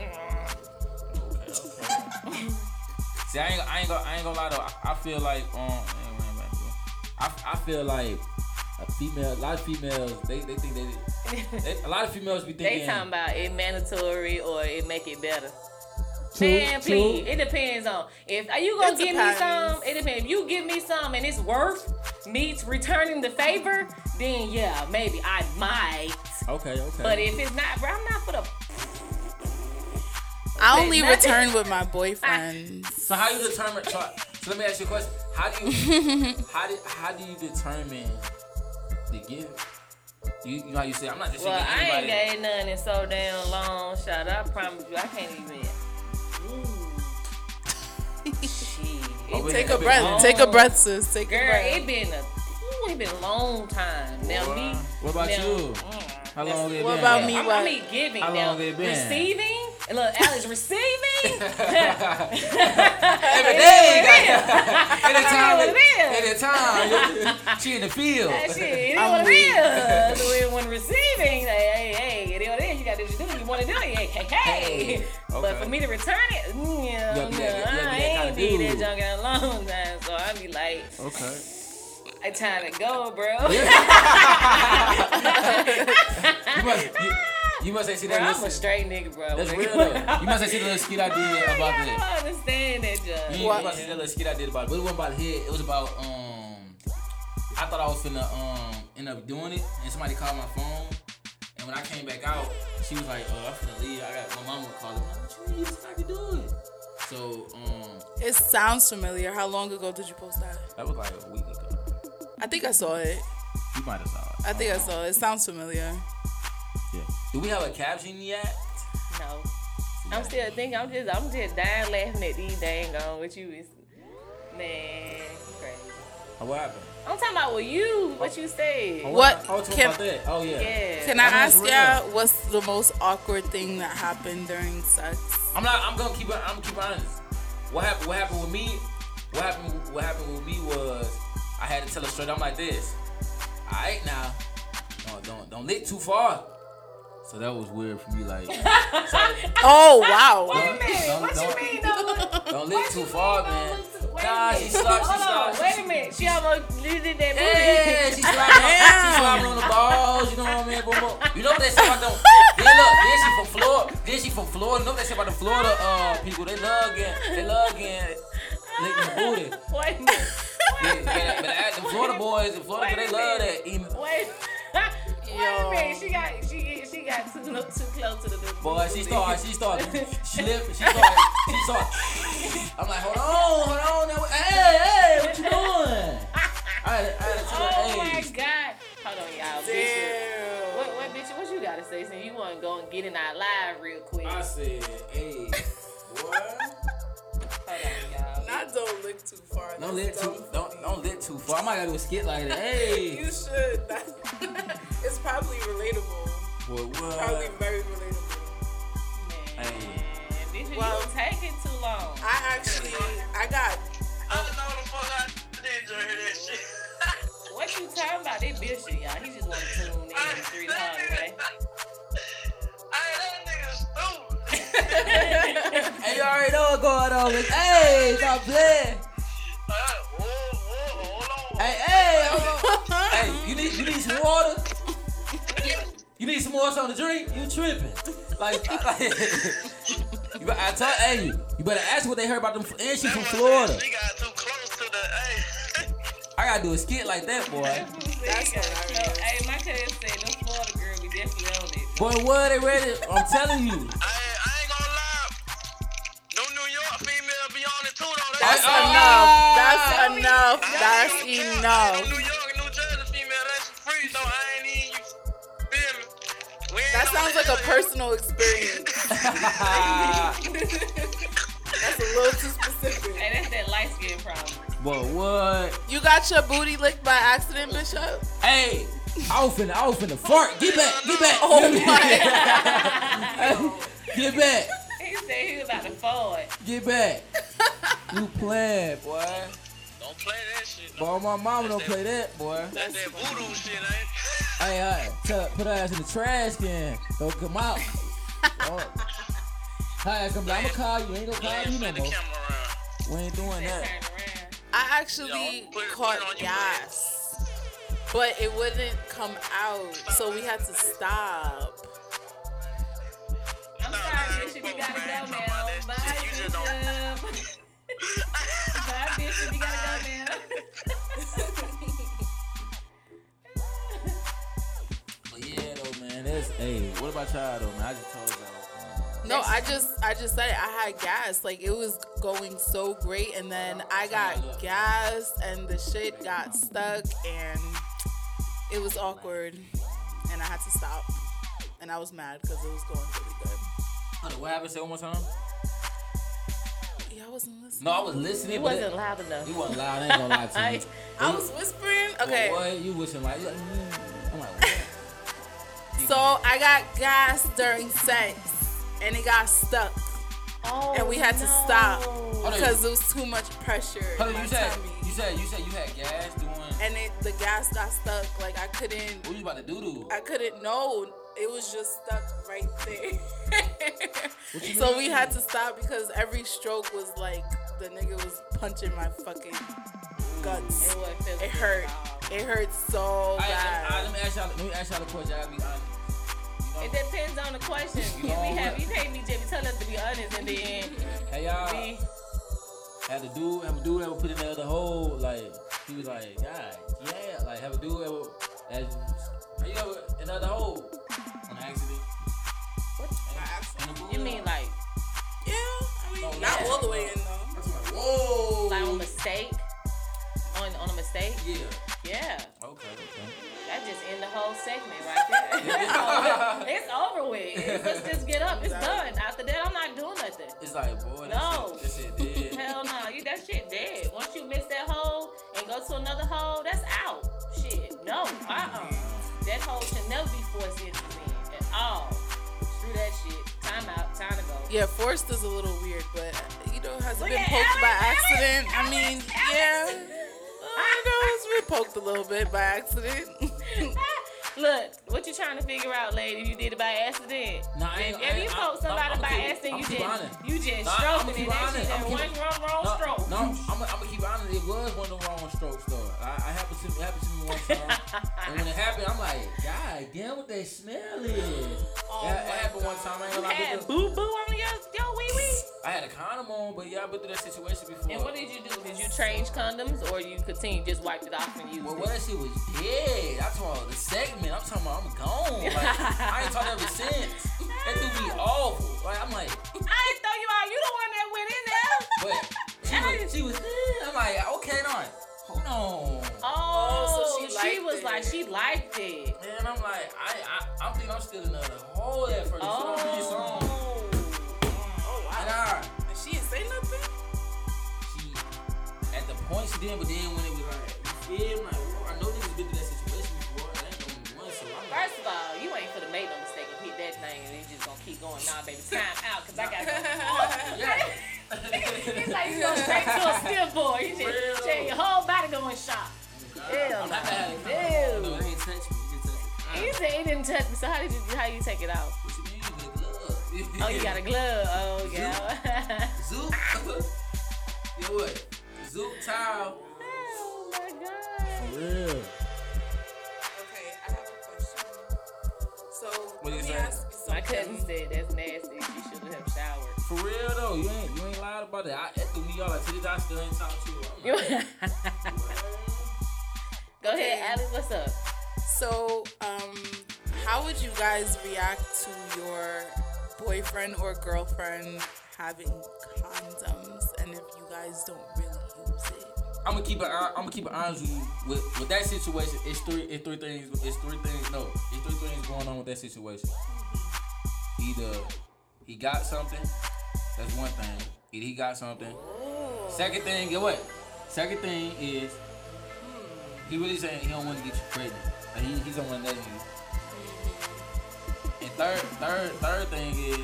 mm. See, I ain't, I ain't gonna, I ain't gonna lie though. I, I feel like, um, I, I feel like a female, a lot of females, they, they think they, they a lot of females be thinking. They talking about it mandatory or it make it better. True, Man, true. please. It depends on if are you gonna It give me some. It depends. If you give me some and it's worth me returning the favor, then yeah, maybe I might. Okay, okay. But if it's not, bro, I'm not for the. I only return with my boyfriend. So how you determine? So, so let me ask you a question. How do you how do how do you determine the gift? You, you know how you say I'm not just Well, I ain't anybody. gave none in so damn long. Shot. I promise you, I can't even. Shit. Oh, Take a breath. long. Take a breath, sis. Take a Girl, breath. it been a ooh, it been a long time. Now Boy, me. what about now, you? mm, How that's- long it What been? about me? What? I mean giving. How now, long it been? Receiving. And look, Alex, receiving. Every day, It anytime, is what it is. anytime. She in the field. That shit, it is I'm what it weak. is. So when receiving, like, hey, hey, it is what it is. You got to do what you want to do. Hey, hey, hey. Hey, But for me to return it, mm, yeah, Yeah, be that- yeah, yeah, I kinda ain't did that junk in a long time. So I be like, Okay. It's time to go, bro. You must, you, you must have seen Bro, that. I'm a Listen, straight nigga, bro. that's real though. You must have seen the little skit I did about I that. don't understand that, You, John. you must have seen that little skit I did about it. But it wasn't about hit. It was about um. I thought I was finna um end up doing it, and somebody called my phone. And when I came back out, she was like, "Oh, I'm finna leave. I got my mama calling. I'm like, what you mean? You I can do it. So um, It sounds familiar. How long ago did you post that? that was like a week ago. I think I saw it. You might have saw it. I think I saw it. It sounds familiar. Yeah. Do we have a caption yet? No. I'm still thinking, I'm just, I'm just dying laughing at these dang on with you. It's, man, crazy. Oh, what happened? I'm talking about with you, what you said. Oh, What I was talking can- about that. Oh yeah. Yeah. Can I That's ask y'all what's the most awkward thing that happened during sex? I'm not. I'm gonna keep it. I'm gonna keep honest. What happened? What happened with me? What happened? What happened with me was I had to tell her straight. I'm like this. All right now. Don't don't don't lick too far. So that was weird for me. Like Oh wow. Wait a minute, Don't- what don't- you mean don't don't lick too far, man. Wait Nah, she slapped. She Hold on, slapped. wait a minute. She almost did that booty. Yeah, she slapping, she slapping on the balls, you know what I mean? Boom, boom. You know what they say about them? Then look, then she from Florida. Then she from Florida. You know what they say about the Florida uh, people? They love getting, they love getting licking the booty. Wait. They, but, but at the Florida boys, the Florida, they love that. Eating. Wait. Wait a minute. She got, she, she got too, too close to the little Boy, she started, she started slipping. She started, she started. I'm like, hold on, hold on. Now, hey, hey, what you doing? I I to Oh my. God. Hold on, y'all. Damn. What, what, bitch, what you gotta say since you want to go and get in our live real quick? I said, hey, boy. Hold on. Not don't lick too far. Don't That's lit too don't don't lit too far. I might gotta do a skit like that. Hey, You should. That, it's probably relatable. boy, what? Probably very relatable. Man, Hey. bitch, Well- you taking too long. I actually, I got. I don't know the fuck I did to hear that shit. What you talking about? They Bishop, y'all. He just want to tune in to three Hey, you already know going on. With, hey, stop playing. Whoa, whoa, hold on. Hey, hey, hey, you need you need some water. You need some more something to drink. You tripping? Like, like you better, I tell hey, you better ask what they heard about them. And she from Florida. She got too close to the. Hey. I gotta do a skit like that, boy. That's hilarious. Hey, my cousin said no Florida girl be definitely on it. Boy, what they ready? I'm telling you. We ain't That sounds like a area. personal experience. That's a little too specific. Hey, that's that light skin problem. Boy, what? You got your booty licked by accident, Bishop? Hey, I was finna, I was finna fart. Get back, get back. Oh my Get back, He said he was about to fall it. get back. You playing, boy. Boy, my mama don't play that, boy. That's that voodoo shit, ain't Hey, hey, tell, put her ass in the trash can. Don't come out. Oh. Hi, come I'm gonna call you. Ain't gonna call Let's you no the more. We ain't doing Turn that. I actually Yo, put caught put it on your gas, but it wouldn't come out, so we had to stop. I'm sorry, Bishop. You gotta go now. Bye, You just don't- Bishop. Bye, Bishop. You gotta go now. But yeah, though, man. That's hey. What about y'all though, man? I just told y'all. No, I just I just said it. I had gas. Like it was going so great and then I got gas and the shit got stuck and it was awkward and I had to stop. And I was mad because it was going really good. What happened? Say it one more time. Yeah, I wasn't listening. No, I was listening. It but wasn't loud enough. You wasn't loud. I ain't gonna lie to you. I was whispering. Okay. Boy, you wishing like. mm. I'm like, what? So I got gas during sex and it got stuck. Oh, And we had to stop because it was too much pressure Hold in on, my you said tummy. you said you said you had gas doing. And it, the gas got stuck. Like I couldn't What you about to do? I couldn't know. It was just stuck right there. What you so we had to stop because every stroke was like the nigga was punching my fucking guts. It wasn't It hurt. good. It hurt so I, I, I, bad. let me ask y'all. Let me ask y'all a question. I gotta be honest. It depends on the question. You know can't be what? have you can't be just tell us to be honest and then Hey y'all. be Have a dude, have a dude ever put in the other hole? Like he was like, God, yeah. Like have a dude ever, as, have you ever in the other hole on accident? What? In the pool? You mean like Yeah, I mean, Oh, not yeah. all the way in though. That's like, whoa. like on mistake? On on a mistake? Yeah. Yeah. Okay. Okay. That just end the whole segment right there. it's, over. it's over with. It's- let's just get up. It's done. After that, I'm not doing nothing. It's like, boy, that No. shit, that shit dead. Hell no, you that shit dead. Once you miss that hole and go to another hole, that's out. Shit, no, uh uh That hole should never be forced into me at all. Screw that shit. Time out. Time to go. Yeah, forced is a little weird, but you know, has it Look been poked by accident? Alex, I mean, Alex, yeah. Alex. I know it's been poked a little bit by accident. Look, what you trying to figure out, lady? You did it by accident. Nah, I if, if I- you I- poke somebody I'm by keep- accident, you just you just Nah, stroking it. keep That honest. shit I'ma keep one wrong, wrong no, stroke. No, I'm gonna keep honest. It was one of the wrong strokes though. I, I happened to it happened to me one time, and when it happened, I'm like, God damn, what that smell is. Oh that, my that happened one time. I ain't You gonna had boo boo on your your wee wee. I had a condom on, but yeah, I've been through that situation before. And what did you do? Did you change condoms or you continue just wiped it off and used Well, it? what that shit was dead. I talking about the segment. I'm talking about I'm gone. Like, I ain't talked ever since. That threw me awful. Like I'm like, I ain't throw you out. You the one that went in there. but she was, she was. eh, I'm like, okay, no, hold on. Oh, so she, she was it. like she liked it. Like, I, I, I'm thinking I'm still in the hole at first. Oh. You know what Oh. oh And wow. I, And she didn't say nothing. she, at the point she did, but then when it was like, you feel me? like, well, I know niggas been through that situation before. I ain't the only one, so I'm like, First of all, you ain't the make no mistake and hit that thing and then just gonna keep going. Nah, baby, time out, cause I got. yeah. it's like you go straight to a boy. You just your whole body going shot. Oh Hell I'm not mad at no. it. Ew. No, You said it didn't touch me, so how did you how you take it out? What you mean with a glove? Oh, you got a glove. Oh, yeah. Zoop. you know what? Zoop towel. oh my god. For real. Okay, I have a question. So What let you me say? ask you My cousin said that's nasty. She should have showered. For real though, you ain't you ain't lied about that. I it threw me all like to this I still ain't talked to you. I'm You- like, Go ahead, Alex. What's up? So, um, how would you guys react to your boyfriend or girlfriend having condoms, and if you guys don't really use it? I'm gonna keep it. I'm gonna keep it honest with you. With, with that situation, it's three. It's three things. It's three things. No, it's three things going on with that situation. Either he got something. That's one thing. Either he got something. Second thing, get what? Second thing is he really saying he don't want to get you pregnant. Like he, he don't want to let you. And third, third, third thing is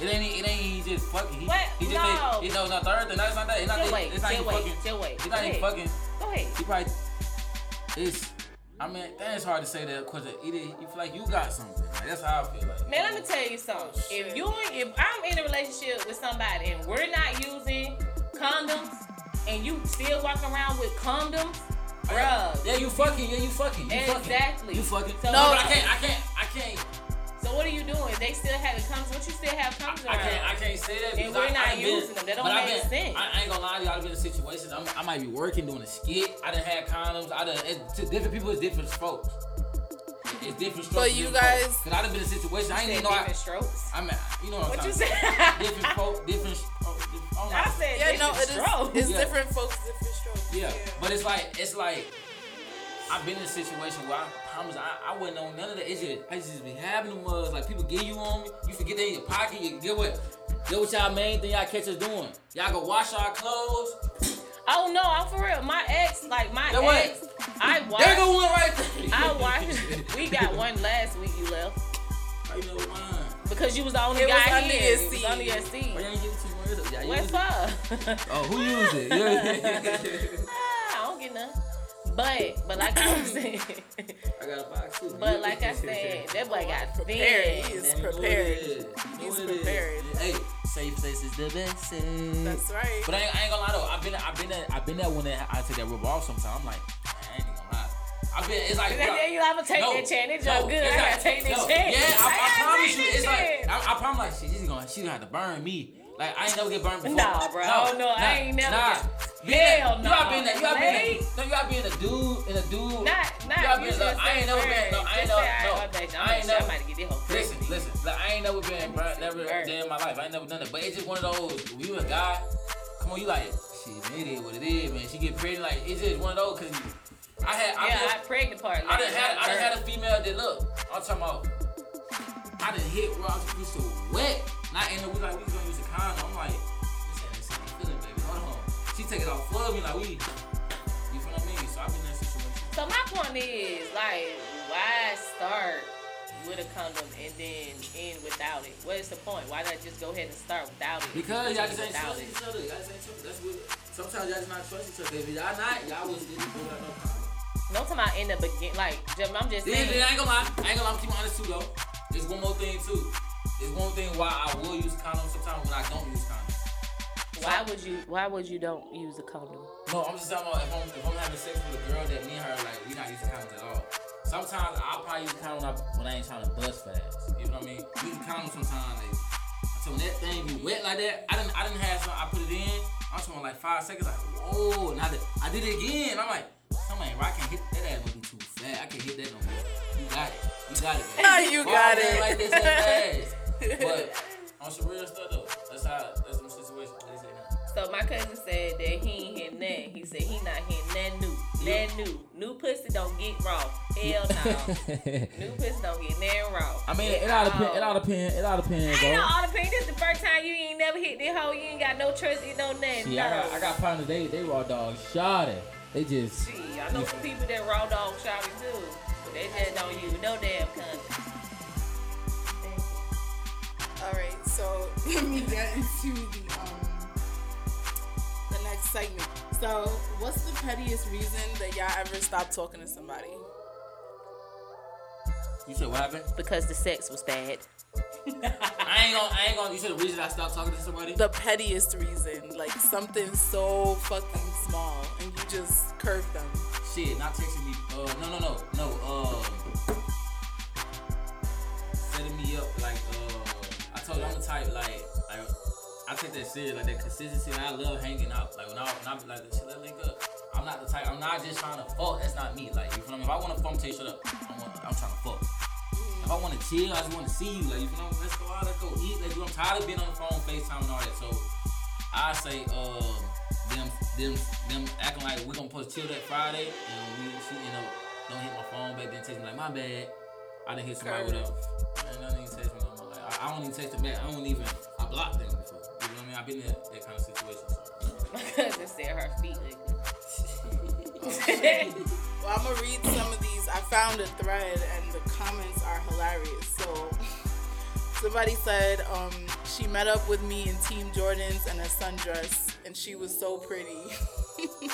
it ain't it ain't he just fucking. He, What? he just No. ain't, he, no, no, third thing. That's not that. It's not Just that. wait. It's not wait. fucking. Wait. It's not even fucking. Go ahead. He probably. It's. I mean, that's hard to say that because either you feel like you got something. Like, that's how I feel like. Man, let me tell you something. If you, if I'm in a relationship with somebody and we're not using condoms, and you still walk around with condoms, bruh. Yeah, you fucking. Yeah, you fucking. You fucking. Exactly. You fucking. So- no, but I can't. I can't. I can't. So what are you doing? They still have the condoms. What you still have condoms I can't. I can't say that. And because we're I, not I done been- using them. That don't but I make been- sense. I, I ain't gonna lie to you. I've been in situations. I'm, I might be working doing a skit. I done had condoms. I done. It, to different people, it's different folks. it's different strokes. But you guys- folks. Cause I done been in a situation. I ain't even know I. different strokes. I mean, you know what I'm What you saying. said? Different folk, different. Oh, different. I said Yeah, no, it is. It's Yeah. different folks, different strokes. Yeah, but it's like it's like I've been in a situation where I promise I, I wouldn't know none of that. It's just I just be having them was like people give you on me, you forget they in your pocket. You get what? Get what y'all main thing y'all catch us doing. Y'all go wash our clothes. Oh no, I'm for real. My ex, like my That what? ex, I There watched. go one right there. I watched. We got one last week. You left How you know mine? because you was the only It was guy under here. your It was seat. under your seat. Why you ain't give it to me? You What it. Oh, who used it? Yeah. Ah, I don't get none. But but like I was saying, I got a box too. but like I said, that boy got Prepared. thin. He is You know what it prepared. is. You know He's what it is. prepared. Hey, safe place is the best. safe. That's right. But I ain't, I ain't gonna lie though. I've been I've been at, I've been there when I take that rubber off. Sometimes I'm like, I ain't gonna lie. I've been. It's like. And then you, I'm gonna take no, that chance. It no, good. it's I gotta like- take this no, chance. Yeah, I, I, gotta promise you. this It's like. I, I promise like shit. She's gonna she's gonna have to burn me. Like I ain't never get burned before. Nah, bro. Oh, no, I ain't never Nah. get- Hell You no. gotta be in that. You gotta be that. No, you gotta be in a dude in a dude. Not, not. You gotta You be in should a- I ain't never been. No, I ain't never. No, I ain't never. I'm get this whole Listen, listen. Like, I ain't never been, bro. Never Right. day in my life. I ain't never done it. But it's just one of those. When you a guy, come on, you like, shit, it is what it is, man. She get pregnant, like it's just one of those. Cause I had, I, Yeah, been- I pregnant part. I done had, I done had a female that look. I'm talking about. I done hit where I was we so wet. Not in the we like we was gonna use a condom. I'm like, this ain't the same feeling, baby. Hold on. She take it off for me like we. You feel what I mean? So I've been in that situation. So my point is, like, why start with a condom and then end without it? What is the point? Why not just go ahead and start without it? Because y'all just ain't trust each other. Y'all just ain't trust. That's what. Sometimes y'all just not trust each other. If y'all not, y'all was put out no condom. No time I in the begin, like, I'm just saying. then I ain't gonna lie. I ain't gonna lie. I'm keeping honest too though. There's one more thing too. There's one thing why I will use condoms sometimes when I don't use condoms. Why would you? Why would you don't use a condom? No, I'm just talking about if I'm, if I'm having sex with a girl that me and her like we not using condoms at all. Sometimes I'll probably use a condom when I, when I ain't trying to bust fast. You know what I mean? Use a condom sometimes. Like, so when that thing be wet like that, I didn't I didn't have some. I put it in. I'm talking like five seconds. Like whoa, and I did, I did it again. I'm like, something ain't. I can't hit that ass moving too fast. I can't hit that no more. You got it. You got it. baby. You Why got I it. Like this that fast. But on some real stuff though, that's how that's some situations. They say. So my cousin said that he ain't hit nothing. He said he not hit nothing new. Nothing new. New pussy don't get raw. Hell no. new pussy don't get nothing raw. I mean, At it all depend. It all. all depend. It all depends, Ain't no bro. all depend. This the first time you ain't never hit this hoe. You ain't got no trust in no nothing. See, no. I got, I got partners. They, they raw dog Shot it. They just. See, I know some people that raw dog shopping too. But they just don't use no damn condom. All right, so let me get into the um the next segment. So, what's the pettiest reason that y'all ever stopped talking to somebody? You said what happened? Because the sex was bad. I ain't gonna. I ain't gonna. You said the reason I stopped talking to somebody. The pettiest reason, like something so fucking small, and you just curved them. Shit, not texting me. Uh, no, no, no, no. Um, setting me up like. Uh, I told you I'm the type like. like I take that serious, like that consistency. And I love hanging out. Like when I, when I be like, shit, let's link up. I'm not the type. I'm not just trying to fuck. That's not me. Like you feel me? If I want to fuck, I'm tell you shut up. I want, I'm trying to fuck. If I want to chill, I just want to see you. Like you feel me? Let's go out. Let's go eat. Let's do. I'm tired of being on the phone, Facetime, and all that. So I say, um, them, them, them acting like we're gonna post chill that Friday, and we, she, you know, don't hit my phone back. Then text me like, my bad. I didn't hit somebody with. And I didn't text me no more. Like, I, I don't even text them back. I don't even. I blocked them before. You know what I mean? I've been in that, that kind of situation. So. My cousin said her feet ugly. Well, I'm gonna read some of these. I found a thread, and the comments are hilarious. So, somebody said um, she met up with me in Team Jordans and a sundress, and she was so pretty.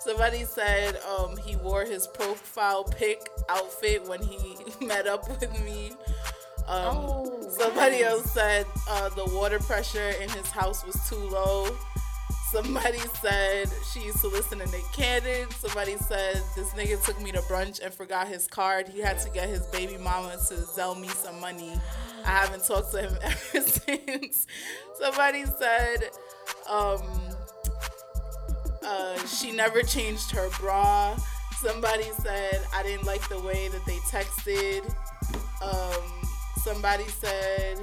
somebody said um, he wore his profile pic outfit when he met up with me. Um, Oh, somebody nice. else said uh, the water pressure in his house was too low. Somebody said she used to listen to Nick Cannon. Somebody said this nigga took me to brunch and forgot his card. He had to get his baby mama to sell me some money. I haven't talked to him ever since. Somebody said um, uh, she never changed her bra. Somebody said I didn't like the way that they texted. Um, somebody said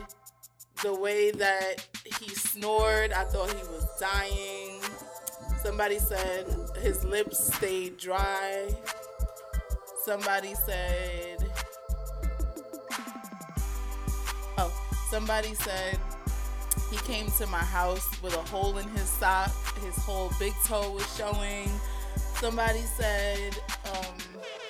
the way that he snored, I thought he was dying. Somebody said his lips stayed dry. Somebody said, oh, somebody said he came to my house with a hole in his sock. His whole big toe was showing. Somebody said um,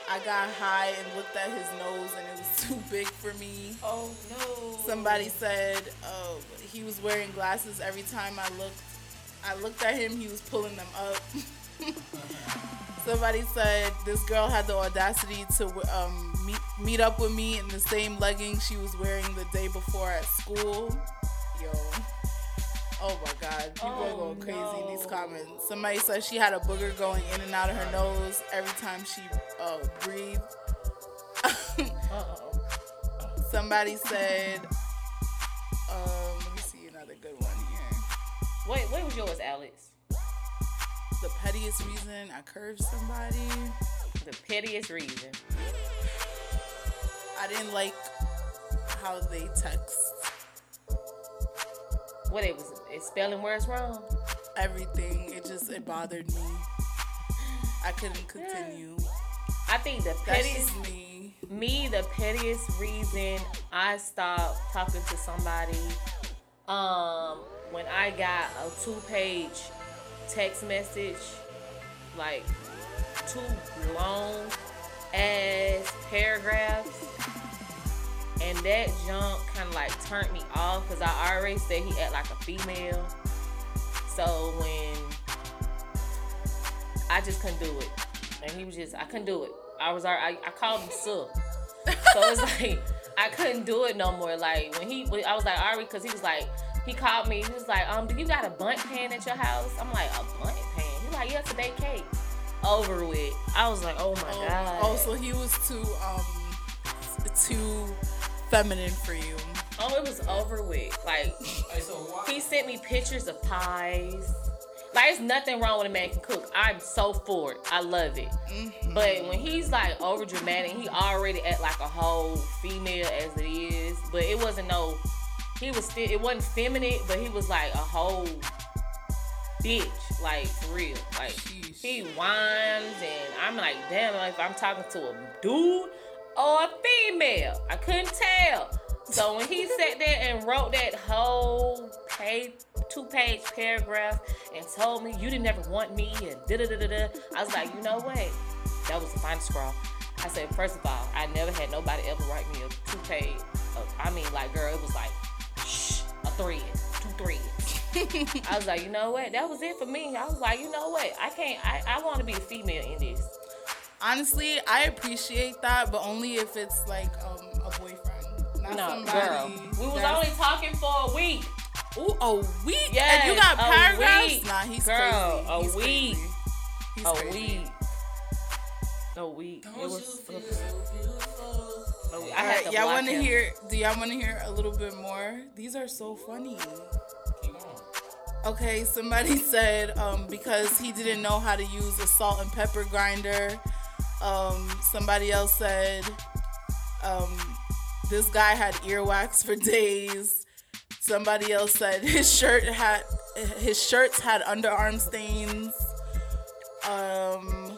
I got high and looked at his nose and it too big for me. Oh no. Somebody said uh, he was wearing glasses every time I looked. I looked at him, he was pulling them up. Somebody said this girl had the audacity to um, meet, meet up with me in the same leggings she was wearing the day before at school. Yo. Oh my god, people are Oh, going crazy in these comments. Somebody said she had a booger going in and out of her nose every time she uh, breathed. Somebody said, um, let me see another good one here. Wait, what was yours, Alex? The pettiest reason I curved somebody. The pettiest reason. I didn't like how they text What it was? It's spelling words wrong. everything. It just it bothered me. I couldn't continue. I think the That's pettiest just me. Me the pettiest reason I stopped talking to somebody um when I got a two page text message like two long ass paragraphs and that junk kind of like turned me off because I already said he act like a female. So when I just couldn't do it. And he was just I couldn't do it I was already I, I called him sub so it's like I couldn't do it no more. Like when he, when I was like Ari, because he was like, he called me. He was like, um, do you got a Bundt pan at your house? I'm like, a Bundt pan? He's like, yeah, it's a bake cake. Over with. I was like, oh my Oh, god. oh, so he was too um too feminine for you. oh, it was over with. Like he sent me pictures of pies. Like, there's nothing wrong with a man can cook. I'm so for it. I love it. Mm-hmm. But when he's like over dramatic, he already act like a whole female as it is. But it wasn't no. He was still. It wasn't feminine, but he was like a whole bitch. Like for real. Like he whines and I'm like, damn. Like I'm talking to a dude or a female. I couldn't tell. So when he sat there and wrote that whole page, two page paragraph and told me you didn't ever want me and da da da da da, I was like, you know what? That was the final scrawl. I said, first of all, I never had nobody ever write me a two page. I mean, like, girl, it was like, shh, a thread, two threads. I was like, you know what? That was it for me. I was like, you know what? I can't. I, I want to be a female in this. Honestly, I appreciate that, but only if it's like um a boyfriend. Not No, somebody girl. We was only talking for a week. Ooh, a week? Yes, and you got paragraphs? week. Nah, he's Girl, crazy. a He's week. Crazy. He's a crazy. week. A week. It was. A week. I All had right, to y'all want to hear? Do y'all want to hear a little bit more? These are so funny. Okay, somebody said um, because he didn't know how to use a salt and pepper grinder. Um, somebody else said um, this guy had earwax for days. Somebody else said his shirt had his shirts had underarm stains. Um,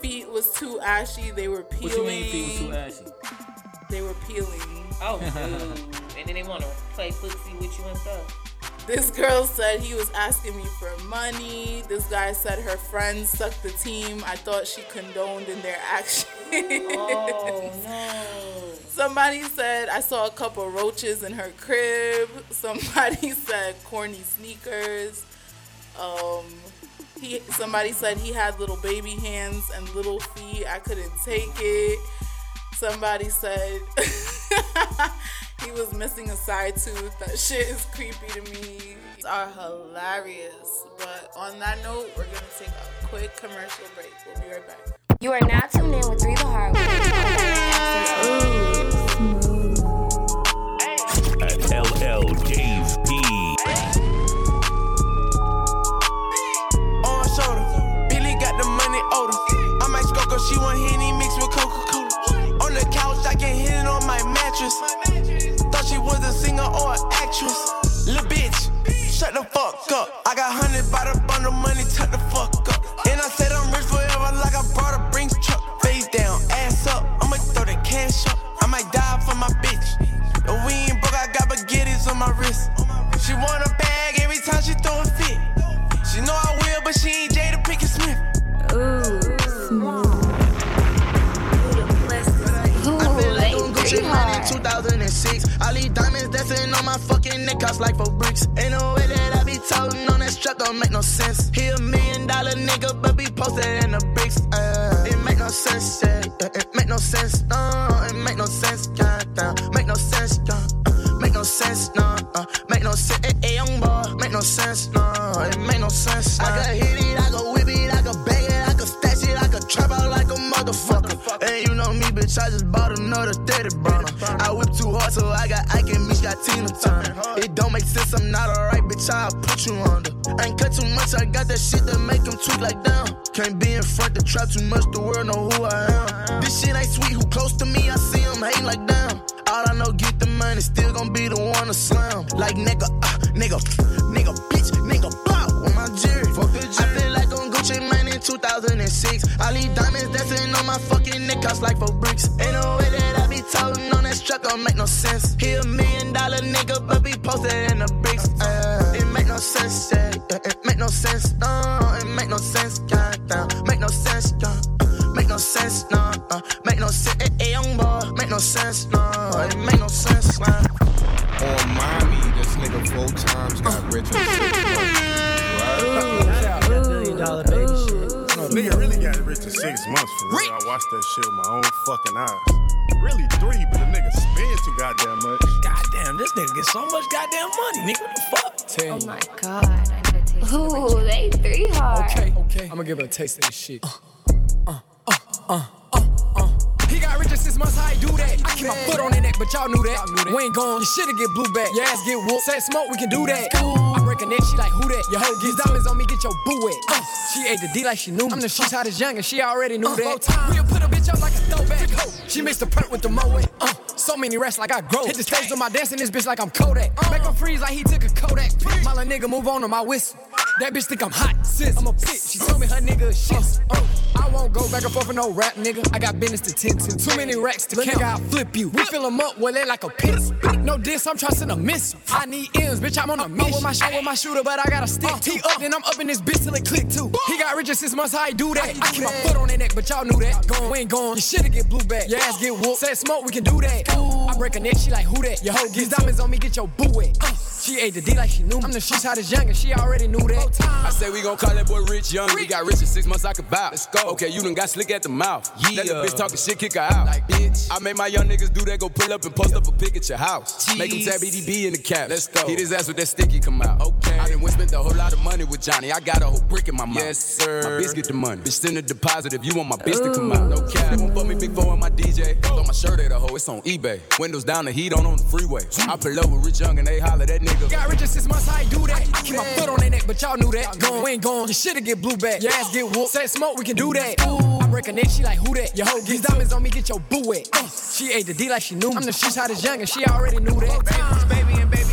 feet was too ashy. They were peeling. What you mean feet was too ashy? They were peeling. Oh, dude. and then they want to play footsie with you and stuff. This girl said he was asking me for money. This guy said her friends sucked the team. I thought she condoned in their action. Oh no. Somebody said I saw a couple roaches in her crib. Somebody said corny sneakers. Um, he somebody said he had little baby hands and little feet. I couldn't take it. Somebody said he was missing a side tooth. That shit is creepy to me are hilarious. But on that note, we're going to take a quick commercial break. We'll be right back. You are now tuned in with Three the Hard At LL Dave P. On shoulder, Billy got the money older. I might scope she want Henny mixed with Coca Cola. On the couch, I get hit on my mattress. Thought she was a singer or an actress. Lil' bitch, shut the fuck up. I got hundred by the bundle money, tuck the fuck up. And I said I'm rich forever like I brought a Brinks truck. Face down, ass up, I'ma throw the cash up. I might die for my bitch. If we ain't broke, I got baguettes on my wrist. She want a bag every time she throw a fit. She know I will, but she ain't Jada Pinkett Smith. Ooh, they Gucci three mine in hard. 2006. All these diamonds dancing on my fucking neck, cost like four bricks. Ain't no way that I be toting on that strap, don't make no sense. He a million dollar nigga, but be posted in the bricks. Uh, it make no sense, yeah. It make no sense, no. It make no sense, yeah. yeah. Make no sense, yeah. uh, Make no sense, no. Uh, make no sense, eh, eh, young boy. Make no sense, no. It make no sense. I can hit it, I can whip it, I can bang it, I can stash it, I can trap out like a motherfucker. And you know me, bitch, I just bought another 30 burner. I whip too hard, so I got Ike and Mitch got Tina Turner. It don't make sense, I'm not alright, bitch, I'll put you under. Ain't cut too much, I got that shit that make him tweak like down. Can't be in front, the trap too much, the world know who I am. This shit ain't sweet, who close to me, I see him hating like damn. All I know, get the money, still gon' be the one to slam. Like nigga, uh, nigga, nigga, bitch, nigga, blow on my jury. Fuck the jury. I feel like on Gucci Mane in 2006. All these diamonds dancing on my fucking neck, cost like four bricks. Ain't no way that I be toting on that strap, don't make no sense. He a shit with my own fucking eyes. Really three, but the nigga spend too goddamn much. Goddamn, this nigga get so much goddamn money, nigga. What the fuck? Oh my god, I need a taste. Ooh, they three hard. Okay, okay. I'm gonna give her a taste of this shit. Uh, uh, uh, uh, uh. He got rich in six months, how he do that? I keep my foot on their neck, but y'all knew that. We ain't gone, your shit'll get blue back. Your ass get whooped. Said smoke, we can do that. I break a neck, she like, who that? Your hoe gets diamonds on me, get your boo wet. Uh, she ate the D like she knew me. I'm the streets hottest young, and she already knew that. We'll put a bitch up like a throwback. She mixed the perk with the moe. Uh, so many rats like I grow. Hit the stage with my dancing, this bitch like I'm Kodak. Make him freeze like he took a Kodak. My little nigga move on to my whistle. That bitch think I'm hot, sis. I'm a bitch. She told me her nigga shit. Uh, I won't go back and forth with no rap, nigga. I got business to tend to. Too many racks to count. I'll flip you. We fill 'em up, well, they like a piss. No diss, I'm trusting a miss. I need M's, bitch, I'm on a mission. with my shot with my shooter, but I got a stick. T up, then I'm up in this bitch till it click too. He got rich in six months, how he do that? I keep my foot on their neck, but y'all knew that. Gone, we ain't gone. Your shit'll get blue back. Your ass get whooped. Said smoke, we can do that. I break a neck, she like, who that? Your hoe gets diamonds on me, get your boo wet. Uh, she ate the D like she knew me. I'm the streets hottest young, and she already knew that. I say we gon' call that boy Rich Young. We got rich in six months, I could bow. Let's go. Okay, you done got slick at the mouth. Yeah. Let the bitch talking shit, kick her out. Like, bitch. I made my young niggas do that, go pull up and post up a pic at your house. Make him tap EDB in the cap. Let's go. Hit his ass with that sticky come out. Okay. I done went spent a whole lot of money with Johnny. I got a whole brick in my mouth. Yes, sir. My bitch get the money. Bitch send a deposit if you want my bitch to come out. No cap. They won't fuck me big four on my DJ. Throw my shirt at a hoe, it's on eBay. Windows down, the heat on on the freeway. I pull up with Rich Young and they holler that nigga. Got rich in six months, how he do that? I keep my foot on their neck, but y'all knew that. Gone, we ain't gone. Your shit'll get blue back. Your ass get whooped. Said smoke, we can do that. I break a neck, she like, who that? Your hoe gets diamonds on me, get your boo wet. Uh, she ate the D like she knew me. I'm the streets hottest young, and she already knew that. Baby baby, and baby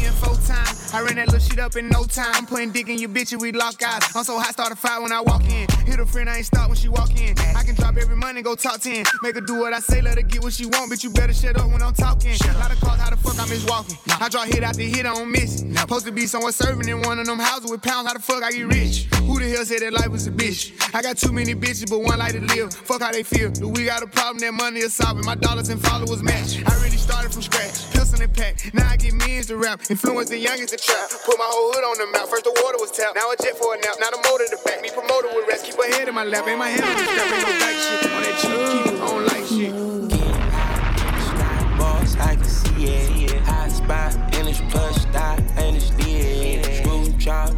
time. I ran that little shit up in no time. I'm putting dick in your bitch and we lock eyes. I'm so hot, start a fight when I walk in. Hit a friend, I ain't stop when she walk in. I can drop every money, go talk 10. Make her do what I say, let her get what she want. but you better shut up when I'm talking. A Lot of calls, how the fuck I miss walking? I draw hit after hit, I don't miss. it. Supposed to be somewhere serving in one of them houses with pounds. How the fuck I get rich? Who the hell said that life was a bitch? I got too many bitches, but one like to live. Fuck how they feel. Do we got a problem? That money is solving. My dollars and followers match. I really started from scratch. Pistol and pack. Now I get millions to rap. Influence the youngest to trap. Put my whole hood on the map. First the water was tapped. Now a jet for a nap. Now the motor to back. Me promoted with rest. Keep a head in my lap. Ain't my head on the strap. Ain't no dyke shit. On that cheap, keep it on like shit. boss, I can see it. Hot spot, and it's plush, dot, and it's lit. Screw chop,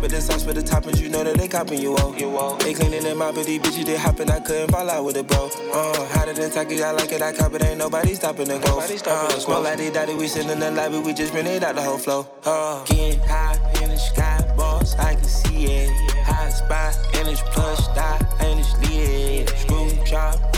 top of the sauce for the toppings, you know that they copping you all. You all. They cleaning them out, but these bitches they hopping. I couldn't fall out with it, bro. Uh, hotter than Taki, I like it, I cop it. Ain't nobody stopping the go. Uh, smoke like they daddy, we sitting in the lobby, we just rented out the whole flow. Uh, getting high in the sky, boss, I can see it. High spot, and it's plush, die, and it's lit. Screw drop,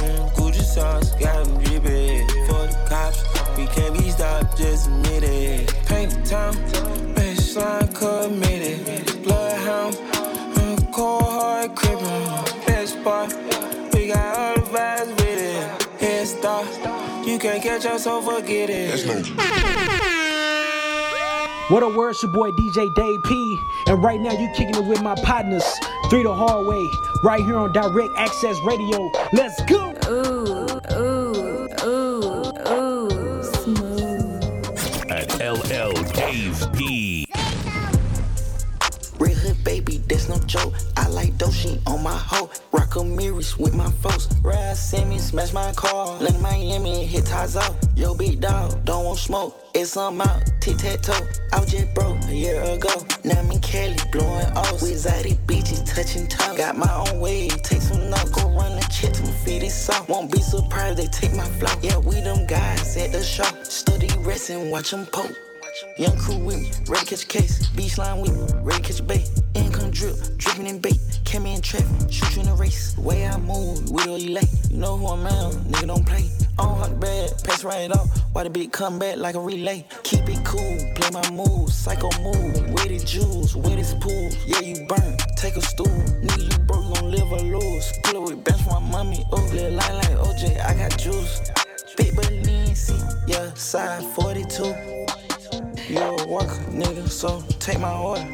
can't catch us, so forget it. That's no What a word, it's your boy DJ Dave P. And right now you kicking it with my partners, Three the Hard Way, right here on Direct Access Radio. Let's go! Ooh, ooh, ooh, ooh, smooth. At LL Dave P. Red hood baby, that's no joke. I like Doshi on my hoe. Mirrors with my folks. Ride send me, smash my car. Link Miami, hit Tazo. Yo, big dog, don't want smoke. It's I'm out, tic tac toe. I was just broke a year ago. Now in Cali, blowing off. With exotic bitches touching toes. Got my own way, take some notes. Go run the check to feed it soft. Won't be surprised they take my flow. Yeah, we them guys at the show. Study wrestling, watch them poke. Young crew with me, ready to catch a case. Beach line with me, ready to catch a bait. Income drip, dripping in bait. Came in traffic, shoot you in a race. Way I move, we don't late. You know who I'm at, nigga don't play. On hot bad, pass right off. Why the beat come back like a relay? Keep it cool, play my moves, psycho move. Where the jewels, where this pool? Yeah, you burn, take a stool. Nigga, you broke, gon' live or lose. Pull up with bench my mommy, oh, little like OJ, I got juice. Big Balenci, yeah, side 42. You a worker, nigga, so take my order.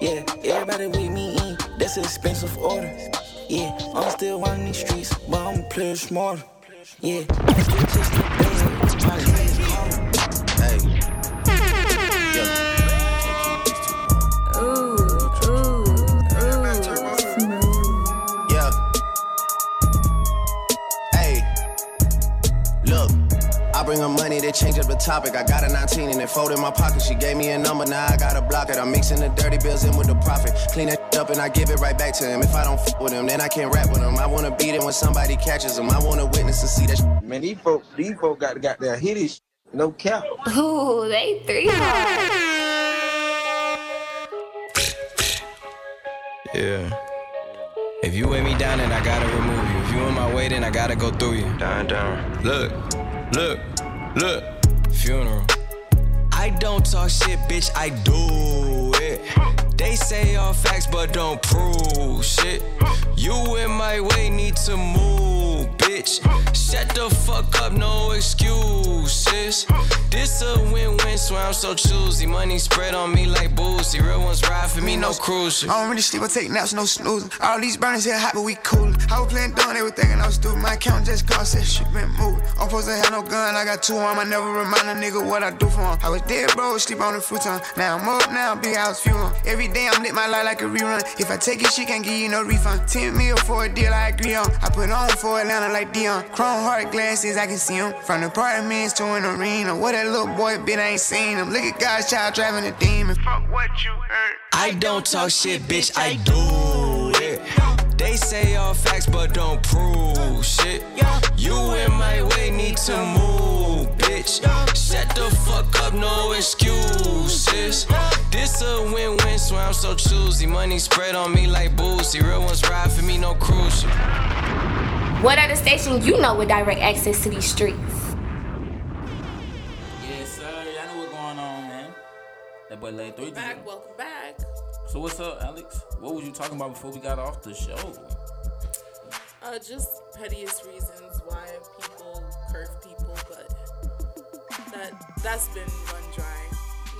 Yeah, everybody with me in, that's an expensive order. Yeah, I'm still running these streets, but I'm a player smarter. Yeah, bring her money, they change up the topic. I got a 19 and it fold in my pocket. She gave me a number, now I gotta block it. I'm mixing the dirty bills in with the profit. Clean that up and I give it right back to him. If I don't f with him, then I can't rap with him. I wanna beat him when somebody catches him. I wanna witness to see that. Sh- Man, these folk, these folk got got their hitties, no cap. Ooh, they three. Yeah. If you weigh me down, then I gotta remove you. If you in my way, then I gotta go through you. Down, down. Look, look, look. Funeral. I don't talk shit, bitch, I do it. They say all facts, but don't prove shit. You in my way, need to move, bitch. Shut the fuck up, no excuses. This a win-win, so I'm so choosy. Money spread on me like boozy. Real ones ride for me, no cruise shit. I don't really sleep I take naps, no snoozing. All these burners here hot, but we cool. I was playing dumb, they were thinking I was stupid. My account just gone, said shit been moved. I'm supposed to have no gun, I got two on. I never remind a nigga what I do for him. I was dead, bro, sleep on the futon. Now I'm up, now big house fuel. Every day I'm lit my life like a rerun. If I take it, she can't give you no refund. 10 mil for a deal I agree on. I put on for Atlanta like Dion. Chrome heart glasses, I can see him. From the apartments to an arena. What that little boy bit, I ain't seen him. Look at God's child driving a demon. Fuck what you heard. I don't talk shit, bitch, I do it. They say all facts, but don't prove shit. You in my way, need to move, bitch. Shut the fuck up, no excuses. This a win-win, so I'm so choosy. Money spread on me like boozy. Real ones ride for me, no cruise. Shit. What other station you know with direct access to these streets? Yes, sir. Y'all know what's going on, man. That boy laid three. Back, welcome back. So what's up, Alex? What was you talking about before we got off the show? Uh, just pettiest reasons why people curve people, but that that's been run dry.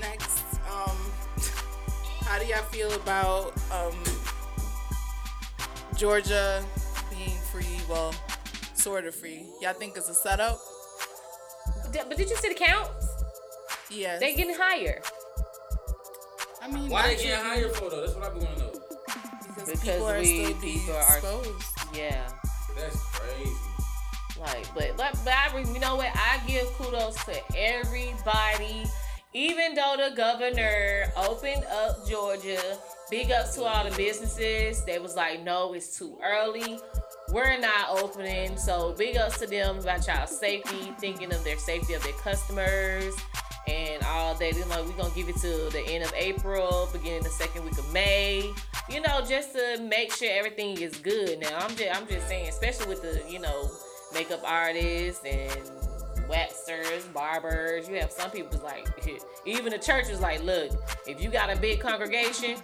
Next, um, how do y'all feel about um Georgia being free? Well, sort of free. Y'all think it's a setup? But did you see the counts? Yes. They're getting higher. I mean, Why they actually, getting higher for though? That's what I be want to know. Because, Because people are we still being people are exposed. yeah. That's crazy. Like, but but, but I, re- you know what? I give kudos to everybody even though the governor opened up Georgia, big ups to all the businesses. They was like, no, it's too early. We're not opening. So big ups to them about y'all safety, thinking of their safety of their customers and all that. You know, we're gonna give it to the end of April, beginning the second week of May. You know, just to make sure everything is good. Now, I'm just I'm just saying, especially with the you know makeup artists and waxers, barbers. You have some people like even the church is like, look, if you got a big congregation,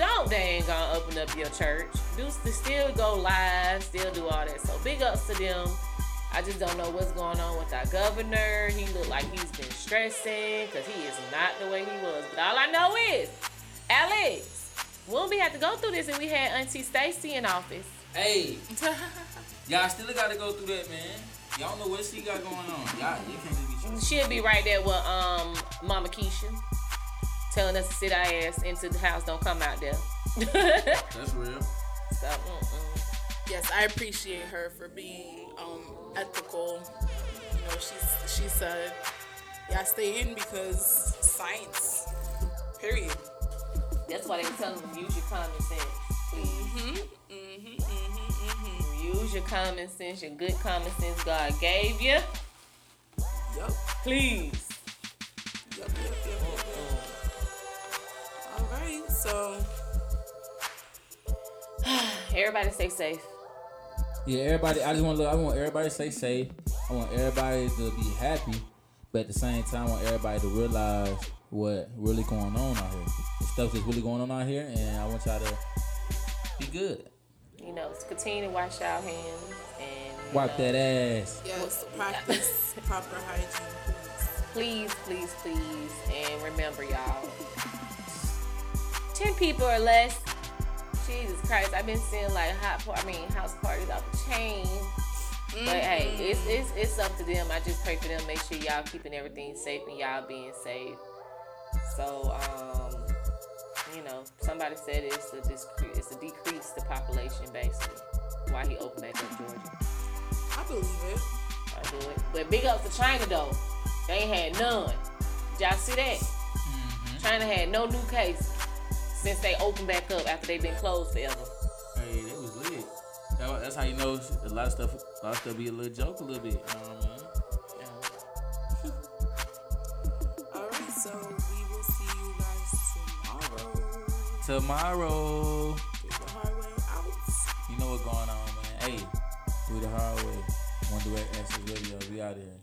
don't they ain't gonna open up your church. Do still go live, still do all that. So big ups to them. I just don't know what's going on with our governor. He look like he's been stressing because he is not the way he was. But all I know is, Alex, we'll be have to go through this and we had Auntie Stacey in office. Hey, y'all still gotta go through that, man. Y'all know what she got going on. Y'all, you can't be She'll be right there with um Mama Keisha, telling us to sit our ass into the house. Don't come out there. That's real. So, mm-mm. Yes, I appreciate her for being um, ethical. You know, she's she said, "Yeah, stay in because science." Period. That's why they tell them use your common sense, please. Mm-hmm. Mm-hmm. Mm-hmm. Mm-hmm. Use your common sense, your good common sense God gave you. Yup. Please. Yup. Yup. So. Everybody stay safe. Yeah, everybody. I just want to. I want everybody to stay safe. I want everybody to be happy, but at the same time, I want everybody to realize what really going on out here. The stuff that's really going on out here, and I want y'all to be good. You know, continue to wash our hands and wipe know, that ass. Yes, practice proper hygiene. Please, please, please, and remember, y'all. Ten people or less. Jesus Christ, I've been seeing like hot, par- I mean, house parties off the chain. Mm-hmm. But hey, it's, it's it's up to them. I just pray for them. Make sure y'all keeping everything safe and y'all being safe. So, um, you know, somebody said it's a discre- it's a decrease the population basically. Why he opened back up Georgia? I believe it. I do it. But big ups to China though. They ain't had none. Did y'all see that? Mm-hmm. China had no new cases since they opened back up after they've been closed forever. Hey, they was lit. That, that's how you know a lot of stuff. A lot of stuff be a little joke, a little bit. You know what I mean? All right, so we will see you guys tomorrow. Tomorrow. Three the Hard Way out. You know what's going on, man. Hey, Three the Hard Way. One direct access radio. We out here.